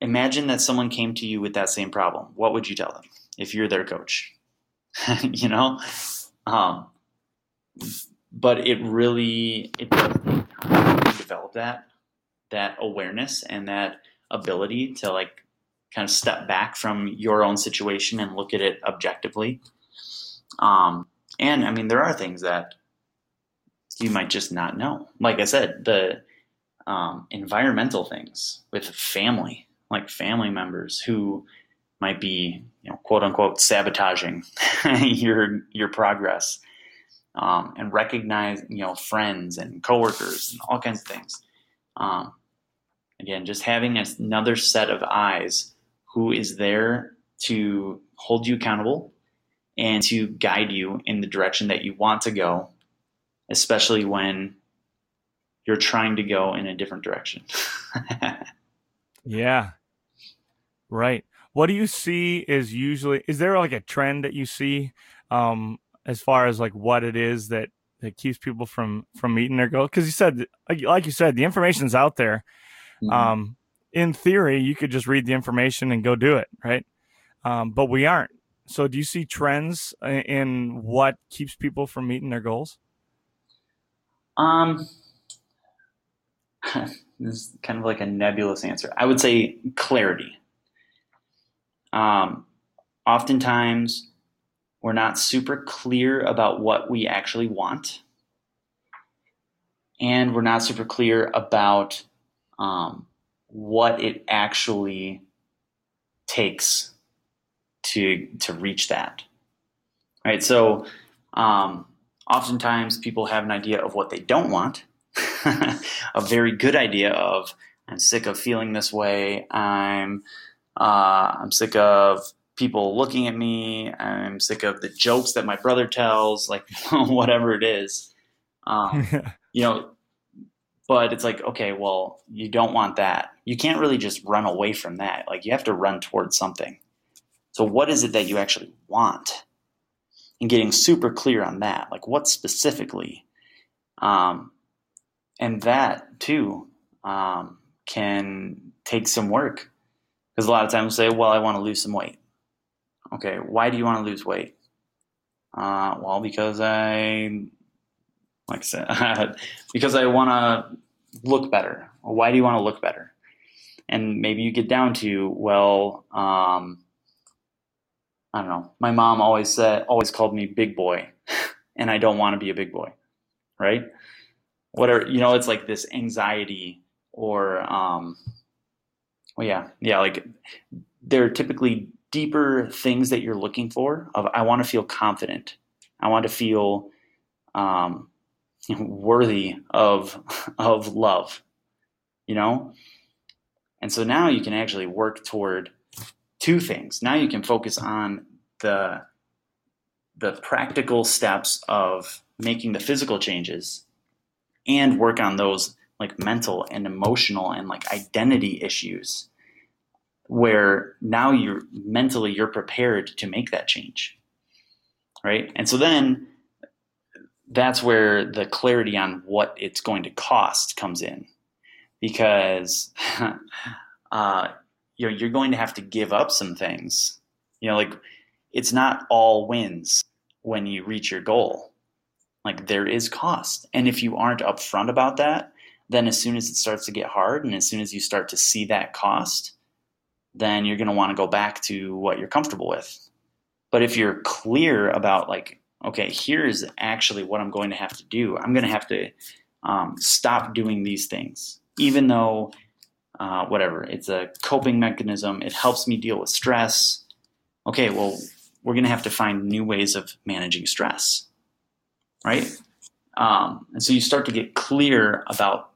Imagine that someone came to you with that same problem. What would you tell them if you're their coach? <laughs> you know, um, but it really it does develop that that awareness and that ability to like kind of step back from your own situation and look at it objectively. Um, and I mean, there are things that you might just not know. Like I said, the um, environmental things with family, like family members who might be, you know, quote unquote, sabotaging <laughs> your your progress, um, and recognize, you know, friends and coworkers and all kinds of things. Um, again, just having another set of eyes who is there to hold you accountable and to guide you in the direction that you want to go, especially when you're trying to go in a different direction. <laughs> yeah. Right. What do you see is usually is there like a trend that you see um as far as like what it is that that keeps people from from meeting their goal? Because you said like you said the information's out there. Mm-hmm. Um in theory you could just read the information and go do it, right? Um but we aren't. So do you see trends in what keeps people from meeting their goals? Um <laughs> is kind of like a nebulous answer. I would say clarity. Um, oftentimes, we're not super clear about what we actually want, and we're not super clear about um, what it actually takes to to reach that. Right. So, um, oftentimes, people have an idea of what they don't want <laughs> a very good idea of I'm sick of feeling this way. I'm uh, I'm sick of people looking at me. I'm sick of the jokes that my brother tells, like <laughs> whatever it is. Um, <laughs> you know, but it's like, okay, well, you don't want that. You can't really just run away from that. Like you have to run towards something. So what is it that you actually want? And getting super clear on that, like what specifically. Um, and that too um, can take some work because a lot of times say, well, I want to lose some weight. Okay, why do you want to lose weight? Uh, well, because I, like I said, <laughs> because I want to look better. why do you want to look better? And maybe you get down to, well, um, I don't know. My mom always said, always called me big boy, <laughs> and I don't want to be a big boy, right? What are you know? It's like this anxiety or, um, well, yeah, yeah, like they're typically deeper things that you're looking for. Of I want to feel confident. I want to feel um, worthy of <laughs> of love. You know, and so now you can actually work toward two things. Now you can focus on the the practical steps of making the physical changes and work on those like mental and emotional and like identity issues where now you're mentally you're prepared to make that change right? And so then that's where the clarity on what it's going to cost comes in because <laughs> uh, you know you're going to have to give up some things. You know like it's not all wins when you reach your goal like there is cost and if you aren't upfront about that then as soon as it starts to get hard and as soon as you start to see that cost then you're going to want to go back to what you're comfortable with. But if you're clear about like, okay, here's actually what I'm going to have to do. I'm going to have to um, stop doing these things, even though uh, whatever it's a coping mechanism. It helps me deal with stress. Okay, well, we're going to have to find new ways of managing stress, right? Um, and so you start to get clear about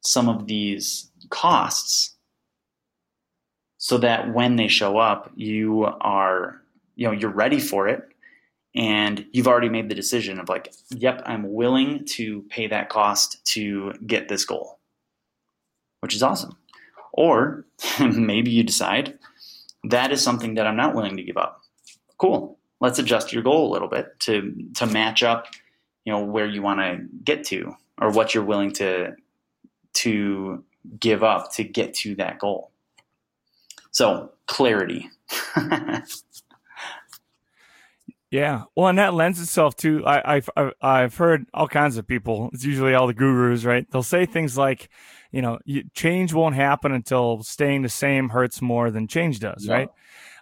some of these costs so that when they show up, you are, you know, you're ready for it and you've already made the decision of like, yep, I'm willing to pay that cost to get this goal, which is awesome. Or <laughs> maybe you decide that is something that I'm not willing to give up. Cool. Let's adjust your goal a little bit to to match up, you know, where you want to get to or what you're willing to to give up to get to that goal. So clarity. <laughs> yeah, well, and that lends itself to I, I've I've heard all kinds of people. It's usually all the gurus, right? They'll say things like, you know, change won't happen until staying the same hurts more than change does, yeah. right?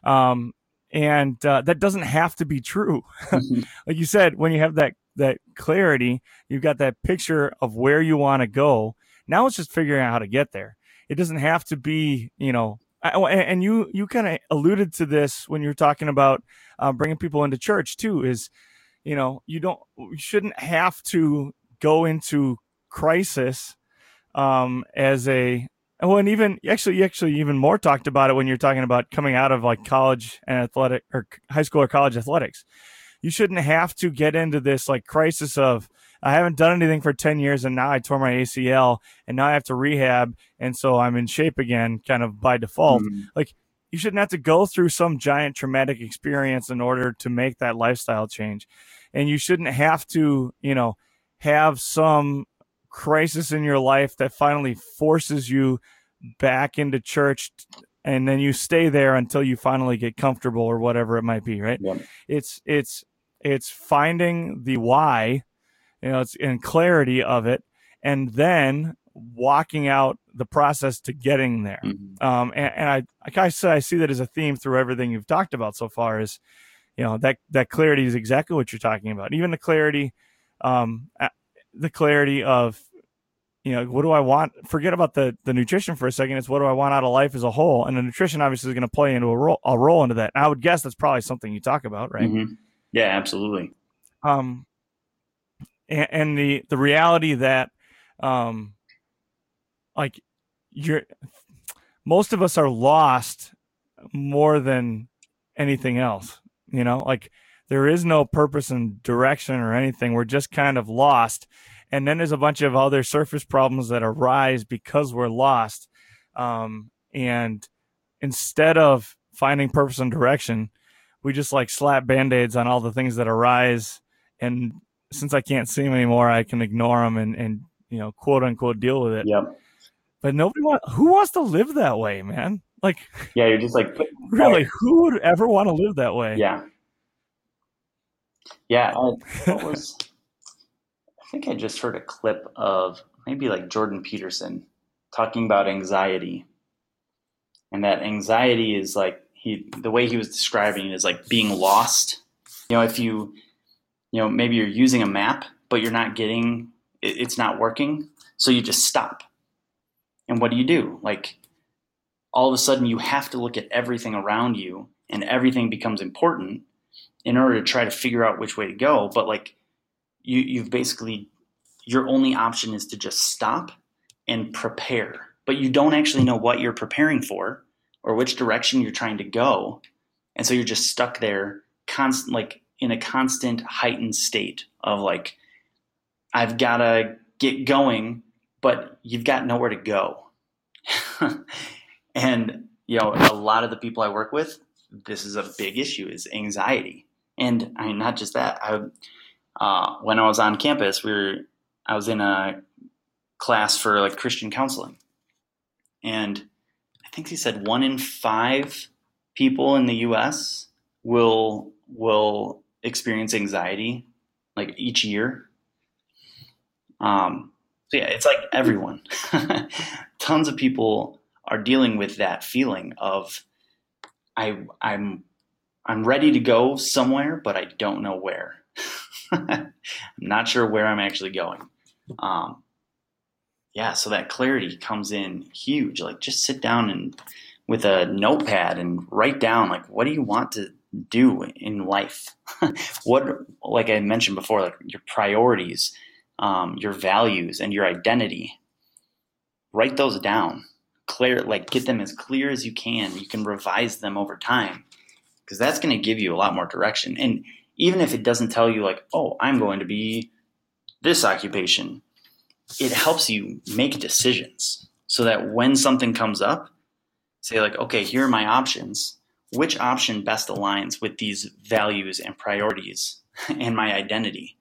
Um, and uh, that doesn't have to be true. <laughs> <laughs> Like you said, when you have that that clarity, you've got that picture of where you want to go. Now it's just figuring out how to get there. It doesn't have to be, you know, and you you kind of alluded to this when you're talking about uh, bringing people into church too. Is you know you don't you shouldn't have to go into crisis um, as a well, and even actually, you actually even more talked about it when you're talking about coming out of like college and athletic or high school or college athletics. You shouldn't have to get into this like crisis of I haven't done anything for 10 years and now I tore my ACL and now I have to rehab. And so I'm in shape again, kind of by default. Mm. Like you shouldn't have to go through some giant traumatic experience in order to make that lifestyle change. And you shouldn't have to, you know, have some crisis in your life that finally forces you back into church and then you stay there until you finally get comfortable or whatever it might be right it's it's it's finding the why you know, it's in clarity of it, and then walking out the process to getting there. Mm-hmm. Um, and, and, I, like I said, I see that as a theme through everything you've talked about so far. Is you know that that clarity is exactly what you're talking about. Even the clarity, um, the clarity of you know what do I want? Forget about the the nutrition for a second. It's what do I want out of life as a whole, and the nutrition obviously is going to play into a role a role into that. And I would guess that's probably something you talk about, right? Mm-hmm. Yeah, absolutely. Um, and, and the the reality that um like you're most of us are lost more than anything else. You know, like there is no purpose and direction or anything. We're just kind of lost. And then there's a bunch of other surface problems that arise because we're lost. Um, and instead of finding purpose and direction, we just like slap band-aids on all the things that arise. And since I can't see them anymore, I can ignore them and, and you know, quote unquote deal with it. Yep. But nobody want who wants to live that way, man? Like <laughs> Yeah, you're just like <laughs> really, who would ever want to live that way? Yeah. Yeah. I, what <laughs> was I think I just heard a clip of maybe like Jordan Peterson talking about anxiety. And that anxiety is like he the way he was describing it is like being lost. You know, if you you know, maybe you're using a map, but you're not getting it, it's not working, so you just stop. And what do you do? Like all of a sudden you have to look at everything around you and everything becomes important in order to try to figure out which way to go. But like you, you've basically your only option is to just stop and prepare. But you don't actually know what you're preparing for or which direction you're trying to go. And so you're just stuck there constant like in a constant heightened state of like I've got to get going, but you've got nowhere to go. <laughs> and you know, a lot of the people I work with, this is a big issue is anxiety. And I mean, not just that. I, uh, when I was on campus, we were, I was in a class for like Christian counseling, and I think he said one in five people in the U.S. will will experience anxiety like each year. Um, so yeah, it's like everyone. <laughs> Tons of people are dealing with that feeling of I I'm I'm ready to go somewhere, but I don't know where. <laughs> I'm not sure where I'm actually going. Um, yeah, so that clarity comes in huge. Like just sit down and with a notepad and write down like what do you want to do in life? <laughs> what like I mentioned before, like your priorities, um, your values, and your identity. Write those down. Clear like get them as clear as you can. You can revise them over time because that's going to give you a lot more direction. And even if it doesn't tell you, like, oh, I'm going to be this occupation, it helps you make decisions so that when something comes up, say, like, okay, here are my options. Which option best aligns with these values and priorities <laughs> and my identity?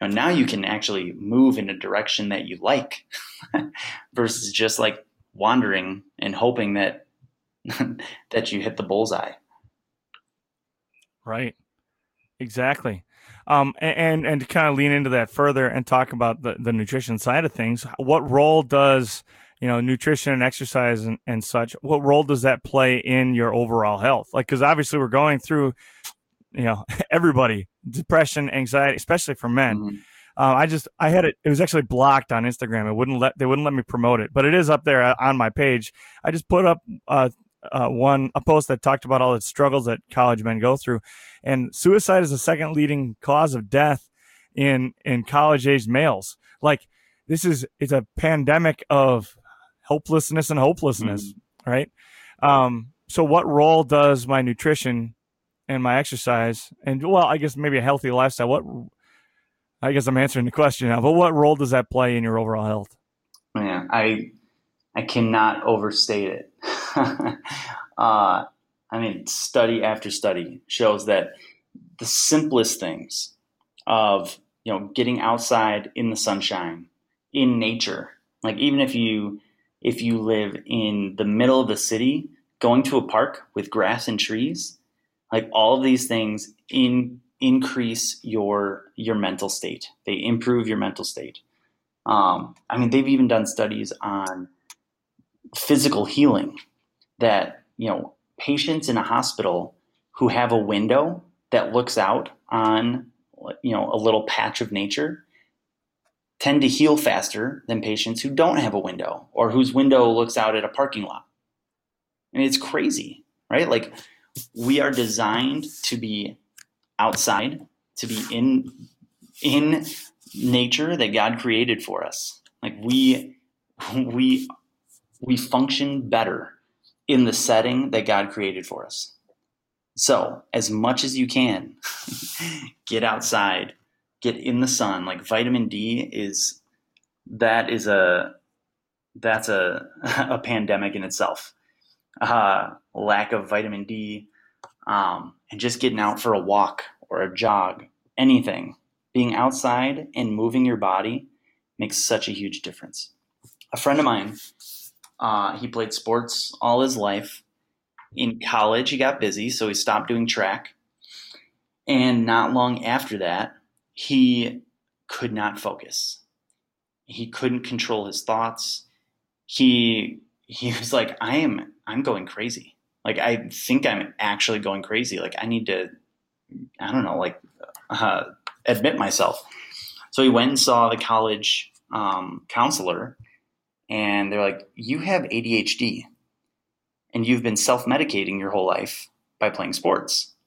And now you can actually move in a direction that you like <laughs> versus just like wandering and hoping that <laughs> that you hit the bullseye. Right. Exactly. Um, and, and to kind of lean into that further and talk about the, the nutrition side of things, what role does, you know, nutrition and exercise and, and such, what role does that play in your overall health? Like, cause obviously we're going through, you know, <laughs> everybody, depression, anxiety, especially for men. Mm-hmm. Uh, I just, I had it, it was actually blocked on Instagram. It wouldn't let, they wouldn't let me promote it, but it is up there uh, on my page. I just put up, uh, uh, one a post that talked about all the struggles that college men go through, and suicide is the second leading cause of death in in college aged males. Like this is it's a pandemic of hopelessness and hopelessness, mm-hmm. right? Um, so what role does my nutrition and my exercise and well, I guess maybe a healthy lifestyle. What I guess I'm answering the question now, but what role does that play in your overall health? Yeah, I I cannot overstate it. <laughs> <laughs> uh, I mean, study after study shows that the simplest things of you know getting outside in the sunshine, in nature, like even if you if you live in the middle of the city, going to a park with grass and trees, like all of these things in increase your your mental state. They improve your mental state. Um, I mean, they've even done studies on physical healing that you know patients in a hospital who have a window that looks out on you know a little patch of nature tend to heal faster than patients who don't have a window or whose window looks out at a parking lot. It's crazy, right? Like we are designed to be outside, to be in in nature that God created for us. Like we <laughs> we we function better in the setting that God created for us. So, as much as you can, <laughs> get outside, get in the sun. Like vitamin D is that is a that's a <laughs> a pandemic in itself. Uh, lack of vitamin D, um, and just getting out for a walk or a jog, anything, being outside and moving your body makes such a huge difference. A friend of mine, uh, he played sports all his life. In college, he got busy, so he stopped doing track. And not long after that, he could not focus. He couldn't control his thoughts. He he <laughs> was like, I am I'm going crazy. Like I think I'm actually going crazy. Like I need to I don't know, like uh, admit myself. So he went and saw the college um, counselor, and they're like, "You have ADHD, and you've been self-medicating your whole life by playing sports." <laughs>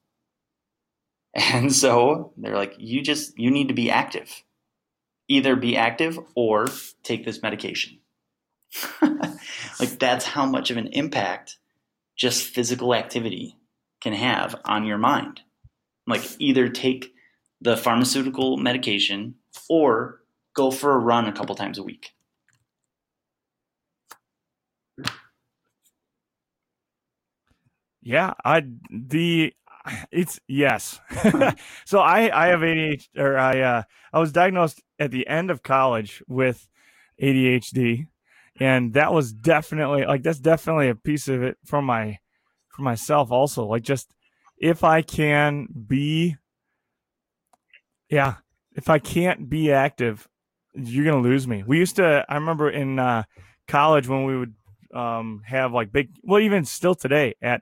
And so they're like, "You just you need to be active. Either be active or take this medication." <laughs> like that's how much of an impact just physical activity can have on your mind. Like either take the pharmaceutical medication or go for a run a couple times a week. Yeah, I the it's yes. <laughs> so I I have ADHD or I uh I was diagnosed at the end of college with ADHD and that was definitely like that's definitely a piece of it from my for myself also like just if I can be yeah, if I can't be active, you're gonna lose me. We used to. I remember in uh, college when we would um, have like big, well, even still today at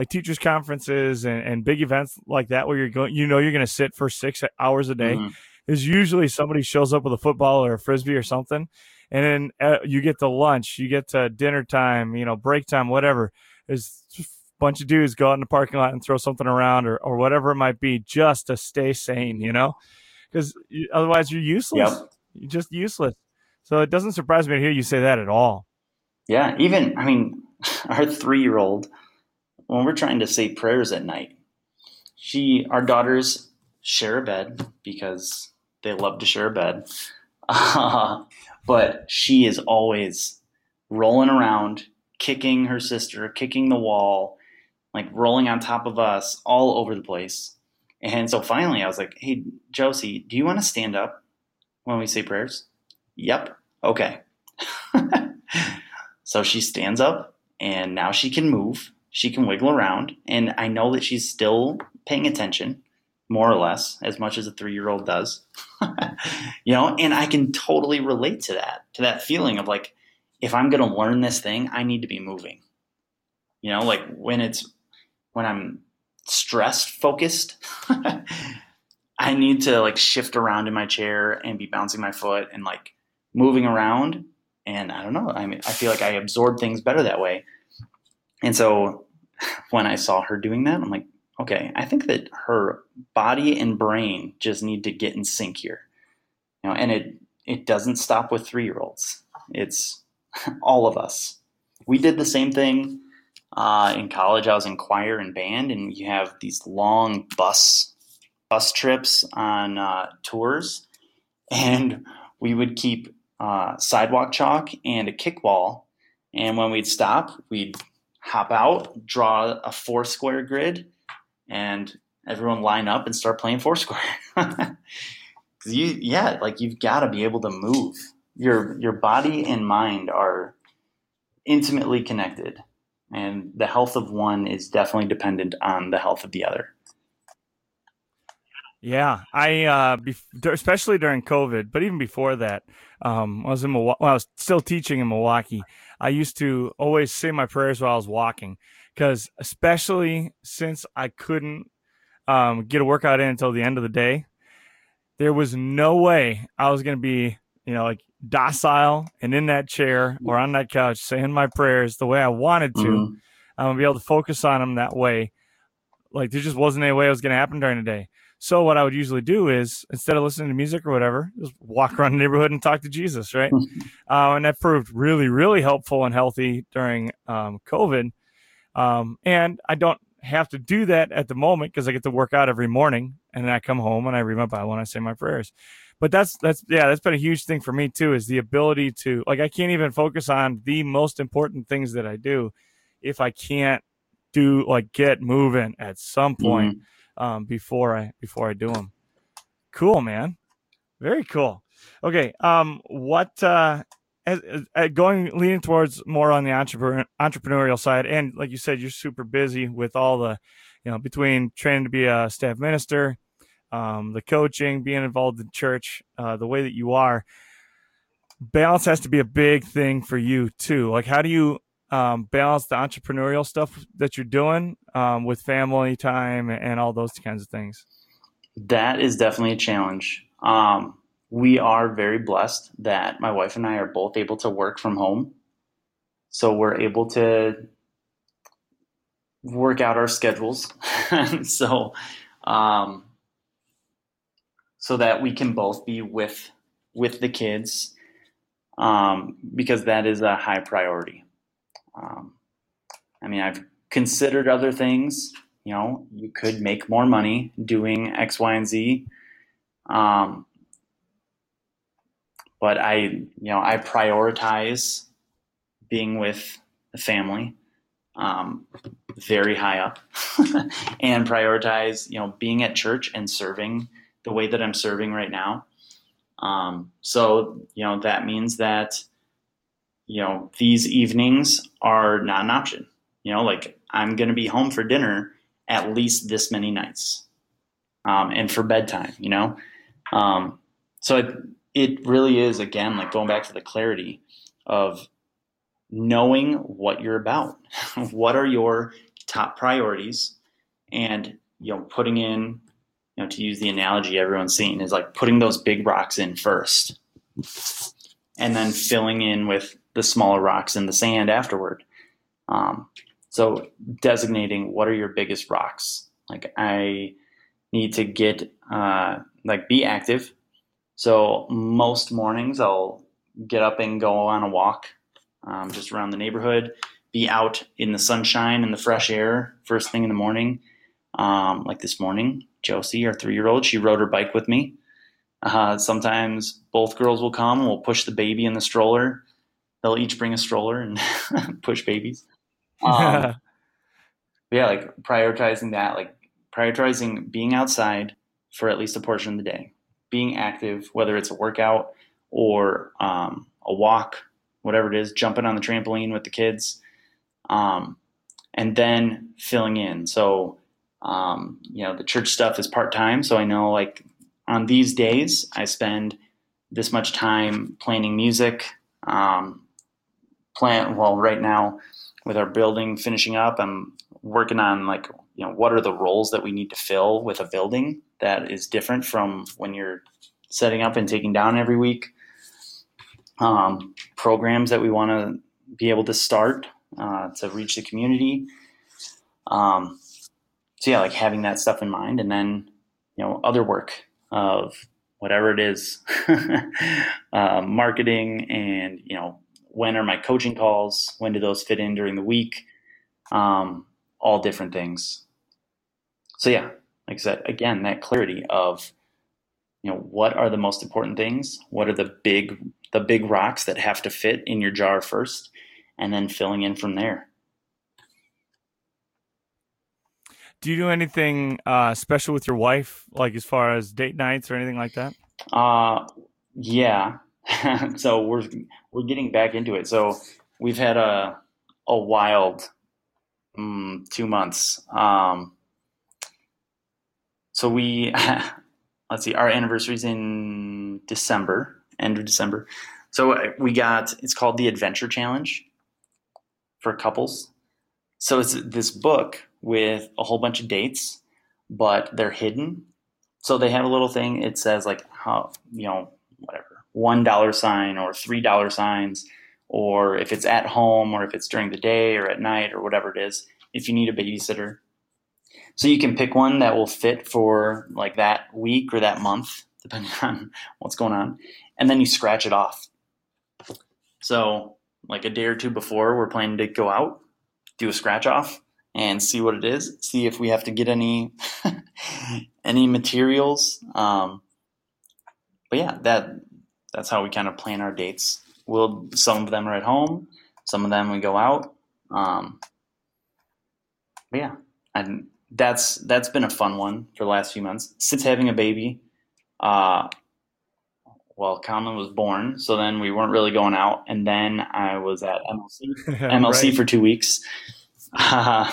like teachers conferences and, and big events like that where you're going, you know, you're going to sit for six hours a day. Mm-hmm. Is usually somebody shows up with a football or a frisbee or something, and then uh, you get to lunch, you get to dinner time, you know, break time, whatever. There's a bunch of dudes go out in the parking lot and throw something around or or whatever it might be just to stay sane, you know, because otherwise you're useless. Yep just useless. So it doesn't surprise me to hear you say that at all. Yeah, even I mean, <laughs> our three-year-old, when we're trying to say prayers at night, she, our daughters share a bed because they love to share a bed, uh, <laughs> but she is always rolling around, kicking her sister, kicking the wall, like rolling on top of us, all over the place. And so finally, I was like, "Hey, Josie, do you want to stand up when we say prayers? Yep. Okay. <laughs> so she stands up and now she can move. She can wiggle around. And I know that she's still paying attention, more or less, as much as a three year old does. <laughs> you know, and I can totally relate to that, to that feeling of like, if I'm going to learn this thing, I need to be moving. You know, like when it's, when I'm stressed focused, <laughs> I need to like shift around in my chair and be bouncing my foot and like moving around. And I don't know. I mean, I feel like I absorb things better that way. And so when I saw her doing that, I'm like, okay, I think that her body and brain just need to get in sync here. You know, and it it doesn't stop with three year olds. It's <laughs> all of us. We did the same thing uh, in college. I was in choir and band, and you have these long bus bus trips on uh, tours, and we would keep uh, sidewalk chalk and a kickball. And when we'd stop, we'd hop out, draw a four square grid, and everyone line up and start playing foursquare. <laughs> you, yeah, like you've got to be able to move. Your your body and mind are intimately connected, and the health of one is definitely dependent on the health of the other. Yeah, I uh, especially during COVID, but even before that, um, I was in Milwaukee. Well, I was still teaching in Milwaukee. I used to always say my prayers while I was walking, because especially since I couldn't um, get a workout in until the end of the day, there was no way I was going to be, you know, like docile and in that chair or on that couch saying my prayers the way I wanted to. Mm-hmm. I'm gonna be able to focus on them that way. Like there just wasn't any way it was going to happen during the day. So what I would usually do is instead of listening to music or whatever, just walk around the neighborhood and talk to Jesus, right? <laughs> uh, and that proved really, really helpful and healthy during um, COVID. Um, and I don't have to do that at the moment because I get to work out every morning and then I come home and I read my Bible and I say my prayers. But that's that's yeah, that's been a huge thing for me too is the ability to like I can't even focus on the most important things that I do if I can't do like get moving at some point mm-hmm. Um, before I before I do them. Cool, man. Very cool. Okay, um, what uh, as, as, going leaning towards more on the entrepreneur, entrepreneurial side, and like you said, you're super busy with all the, you know, between training to be a staff minister, um, the coaching, being involved in church, uh, the way that you are. Balance has to be a big thing for you too. Like, how do you um, balance the entrepreneurial stuff that you're doing um, with family time and all those kinds of things? That is definitely a challenge. Um, we are very blessed that my wife and I are both able to work from home. So we're able to work out our schedules. <laughs> so, um, so that we can both be with with the kids um, because that is a high priority. Um, I mean, I've considered other things. You know, you could make more money doing X, Y, and Z. Um, but I, you know, I prioritize being with the family um, very high up <laughs> and prioritize, you know, being at church and serving the way that I'm serving right now. Um, so, you know, that means that, you know, these evenings are not an option. You know, like I'm going to be home for dinner at least this many nights um, and for bedtime, you know? Um, so it, it really is, again, like going back to the clarity of knowing what you're about. <laughs> what are your top priorities? And, you know, putting in you know, to use the analogy everyone's seen, is like putting those big rocks in first and then filling in with the smaller rocks in the sand afterward. Um, so designating what are your biggest rocks. Like I need to get uh, like be active. So most mornings I'll get up and go on a walk um, just around the neighborhood, be out in the sunshine and the fresh air first thing in the morning. Um, like this morning, Josie, our three year old, she rode her bike with me. Uh, sometimes both girls will come. We'll push the baby in the stroller. They'll each bring a stroller and <laughs> push babies. <laughs> Um, yeah, like prioritizing that, like prioritizing being outside for at least a portion of the day, being active, whether it's a workout or um, a walk, whatever it is, jumping on the trampoline with the kids, um, and then filling in. So um, you know, the church stuff is part time, so I know like on these days I spend this much time planning music. Um, plan well right now with our building finishing up. I'm working on like you know what are the roles that we need to fill with a building that is different from when you're setting up and taking down every week. Um, programs that we want to be able to start uh, to reach the community. Um, so yeah, like having that stuff in mind, and then you know other work of whatever it is, <laughs> uh, marketing, and you know when are my coaching calls? When do those fit in during the week? Um, all different things. So yeah, like I said, again, that clarity of you know what are the most important things what are the big the big rocks that have to fit in your jar first and then filling in from there Do you do anything uh, special with your wife, like as far as date nights or anything like that? Uh, yeah. <laughs> so we're we're getting back into it. So we've had a a wild um, two months. Um, so we <laughs> let's see, our anniversary's in December, end of December. So we got it's called the Adventure Challenge for couples. So it's this book with a whole bunch of dates, but they're hidden. So they have a little thing. It says like how you know whatever one dollar sign or three dollar signs, or if it's at home or if it's during the day or at night or whatever it is. If you need a babysitter, so you can pick one that will fit for like that week or that month, <laughs> depending on what's going on, and then you scratch it off. So like a day or two before we're planning to go out, do a scratch off, and see what it is. See if we have to get any <laughs> any materials. Um, but yeah, that that's how we kind of plan our dates. We'll some of them are at home, some of them we go out. Um, yeah, and that's that's been a fun one for the last few months since having a baby. Uh, well, Conlon was born, so then we weren't really going out, and then I was at MLC <laughs> MLC right. for two weeks, uh,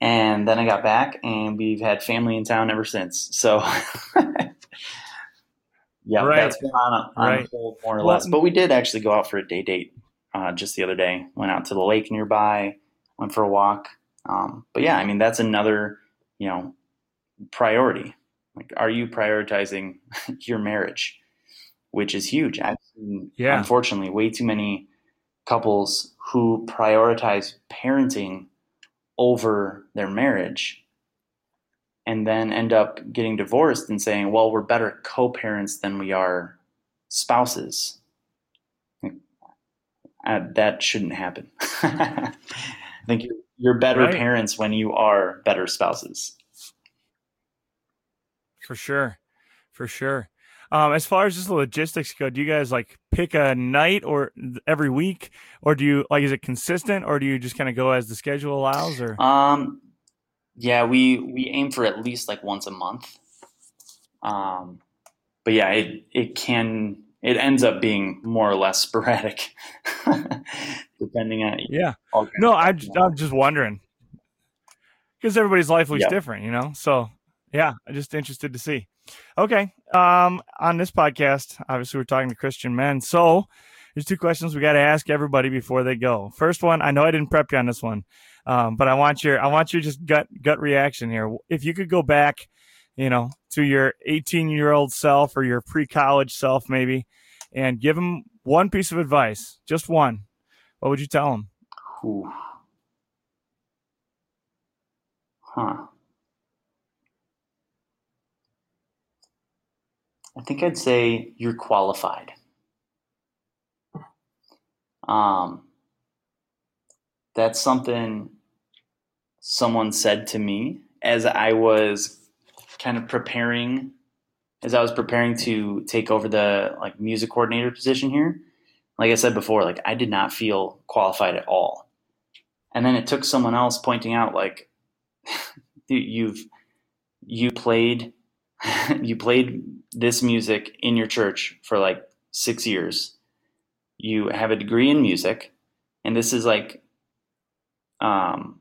and then I got back, and we've had family in town ever since. So. <laughs> yeah, right. that's been on, a, on right. hold more or less. But we did actually go out for a day date uh, just the other day. Went out to the lake nearby, went for a walk. Um, but yeah, I mean that's another you know priority. Like, are you prioritizing <laughs> your marriage, which is huge? I've seen, yeah. unfortunately, way too many couples who prioritize parenting over their marriage and then end up getting divorced and saying, well, we're better co parents than we are spouses. Uh, that shouldn't happen. <laughs> I think you're, you're better right. parents when you are better spouses. For sure. For sure. Um, as far as just the logistics go, do you guys like pick a night or every week, or do you like is it consistent, or do you just kind of go as the schedule allows? Or um, yeah, we we aim for at least like once a month. Um, but yeah, it it can it ends up being more or less <laughs> sporadic, depending on yeah. No, I I'm just wondering because everybody's life looks different, you know. So yeah, I'm just interested to see. Okay, um, on this podcast, obviously we're talking to Christian men, so there's two questions we got to ask everybody before they go. First one, I know I didn't prep you on this one, um, but I want your I want your just gut gut reaction here. If you could go back you know, to your 18 year old self or your pre college self, maybe, and give them one piece of advice, just one, what would you tell them? Ooh. Huh. I think I'd say you're qualified. Um, that's something someone said to me as I was kind of preparing as I was preparing to take over the like music coordinator position here. Like I said before, like I did not feel qualified at all. And then it took someone else pointing out like <laughs> you've you played <laughs> you played this music in your church for like 6 years. You have a degree in music and this is like um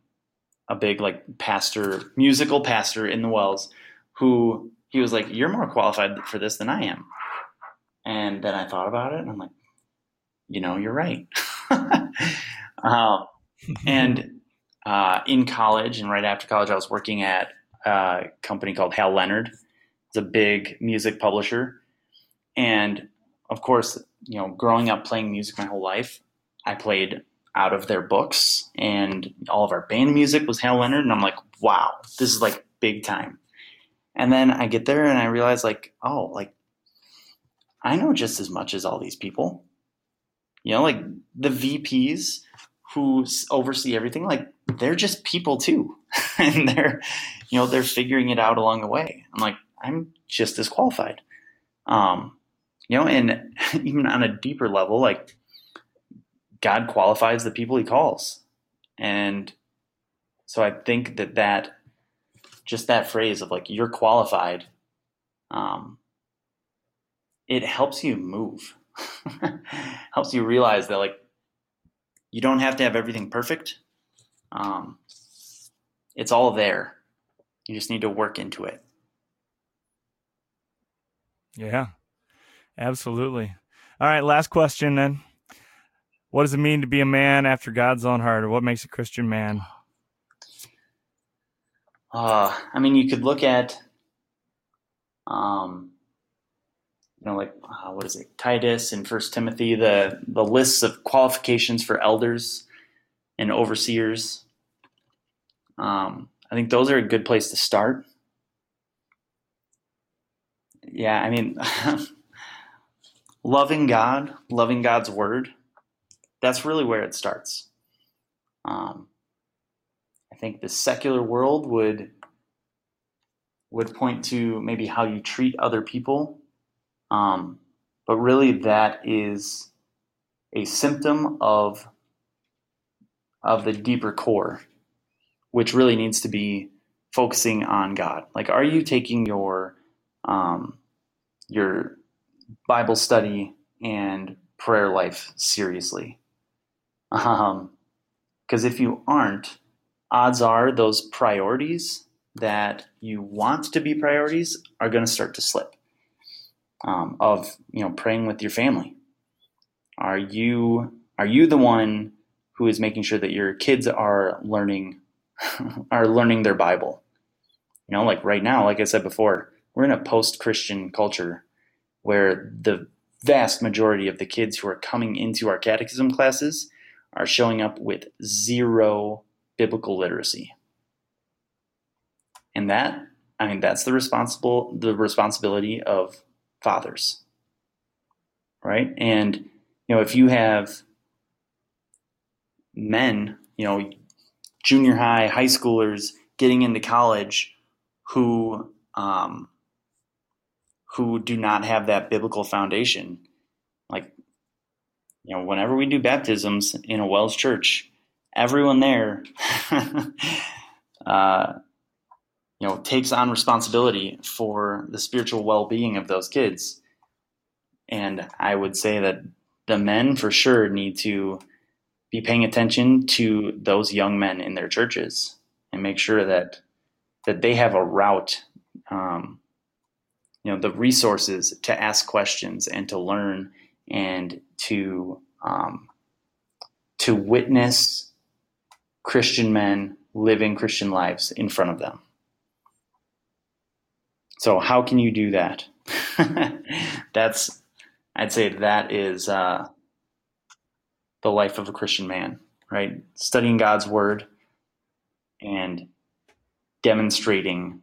a big like pastor musical pastor in the WELS who he was like, You're more qualified for this than I am. And then I thought about it and I'm like, You know, you're right. uh, <laughs> and uh, in college and right after college, I was working at a company called Hal Leonard. It's a big music publisher. And of course, you know, growing up playing music my whole life, I played out of their books and all of our band music was Hal Leonard. And I'm like, wow, this is like big time. And then I get there and I realize, like, oh, like, I know just as much as all these people. You know, like the VPs who oversee everything, like, they're just people too. <laughs> and they're, you know, they're figuring it out along the way. I'm like, I'm just as qualified. Um, you know, and <laughs> even on a deeper level, like, God qualifies the people he calls. And so I think that that just that phrase of like you're qualified um, it helps you move. <laughs> Helps you realize that like you don't have to have everything perfect. Um, it's all there. You just need to work into it. Yeah. Absolutely. All right last question then what does it mean to be a man after god's own heart or what makes a christian man uh, I mean, you could look at, um, you know, like uh, what is it, Titus and First Timothy, the the lists of qualifications for elders and overseers. Um, I think those are a good place to start. Yeah, I mean, <laughs> loving God, loving God's word, that's really where it starts. Um, I think the secular world would would point to maybe how you treat other people, um, but really that is a symptom of of the deeper core, which really needs to be focusing on God. Like, are you taking your um, your Bible study and prayer life seriously? Because um, if you aren't, odds are those priorities that you want to be priorities are going to start to slip. Um, of you know praying with your family. Are you are you the one who is making sure that your kids are learning <laughs> are learning their Bible? You know, like right now, like I said before, we're in a post-Christian culture where the vast majority of the kids who are coming into our catechism classes are showing up with zero biblical literacy. And that, I mean, that's the responsible the responsibility of fathers. Right? And you know, if you have men, you know, junior high, high schoolers getting into college who um, who do not have that biblical foundation, like you know, whenever we do baptisms in a WELS church, everyone there, <laughs> uh, you know, takes on responsibility for the spiritual well-being of those kids. And I would say that the men for sure need to be paying attention to those young men in their churches and make sure that that they have a route, um, you know, the resources to ask questions and to learn and to um, to witness Christian men living Christian lives in front of them. So, how can you do that? <laughs> That's, I'd say, that is uh, the life of a Christian man, right? Studying God's word and demonstrating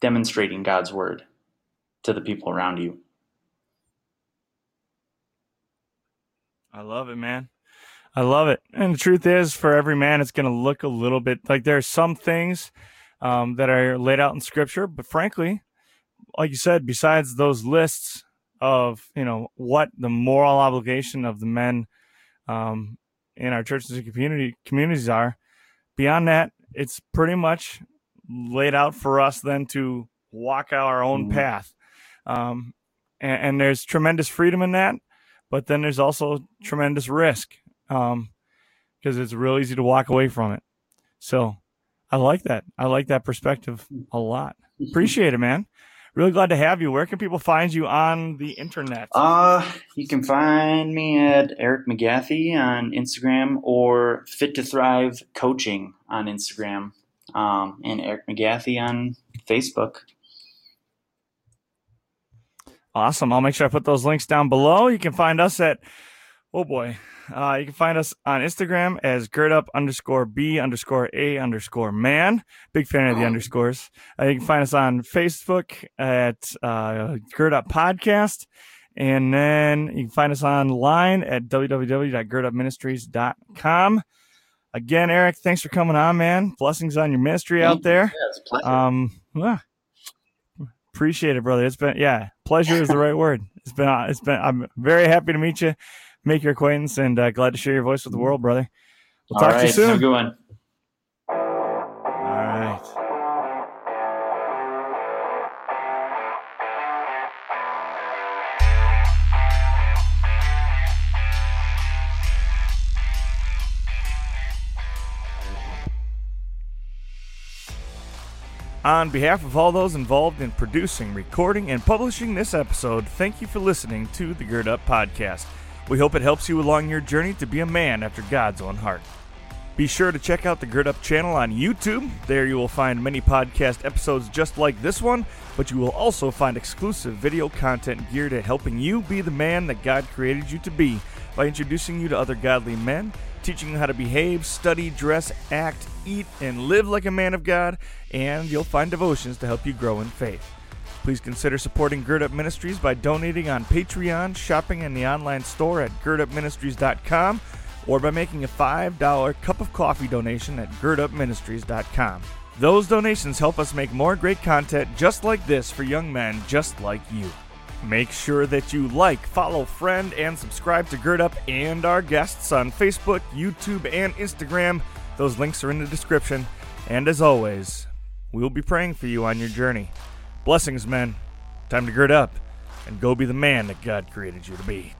demonstrating God's word to the people around you. I love it, man. I love it. And the truth is, for every man, it's going to look a little bit like there are some things um, that are laid out in Scripture, but frankly, like you said, besides those lists of you know what the moral obligation of the men um, in our churches and community communities are, beyond that, it's pretty much laid out for us then to walk our own mm-hmm. path. Um, and, and there's tremendous freedom in that but then there's also tremendous risk because um, it's real easy to walk away from it. So I like that. I like that perspective a lot. Appreciate it, man. Really glad to have you. Where can people find you on the internet? Uh, you can find me at Eric McGathy on Instagram or Fit to Thrive Coaching on Instagram um, and Eric McGathy on Facebook. Awesome. I'll make sure I put those links down below. You can find us at, oh boy, uh, you can find us on Instagram as girdup underscore B underscore A underscore man. Big fan of the oh. underscores. Uh, you can find us on Facebook at uh, Gird Podcast. And then you can find us online at www.girdupministries.com. Again, Eric, thanks for coming on, man. Blessings on your ministry out there. Yeah, um, yeah, Appreciate it, brother. It's been yeah, pleasure is the right word. It's been it's been. I'm very happy to meet you, make your acquaintance, and uh, glad to share your voice with the world, brother. We'll talk to you soon. Have a good one. On behalf of all those involved in producing, recording, and publishing this episode, thank you for listening to the Gird Up Podcast. We hope it helps you along your journey to be a man after God's own heart. Be sure to check out the Gird Up channel on YouTube. There you will find many podcast episodes just like this one, but you will also find exclusive video content geared at helping you be the man that God created you to be by introducing you to other godly men teaching you how to behave, study, dress, act, eat, and live like a man of God, and you'll find devotions to help you grow in faith. Please consider supporting Gird Up Ministries by donating on Patreon, shopping in the online store at girdupministries.com, or by making a $5 cup of coffee donation at girdupministries.com. Those donations help us make more great content just like this for young men just like you. Make sure that you like, follow, friend, and subscribe to Gird Up and our guests on Facebook, YouTube, and Instagram. Those links are in the description. And as always, we will be praying for you on your journey. Blessings, men. Time to gird up and go be the man that God created you to be.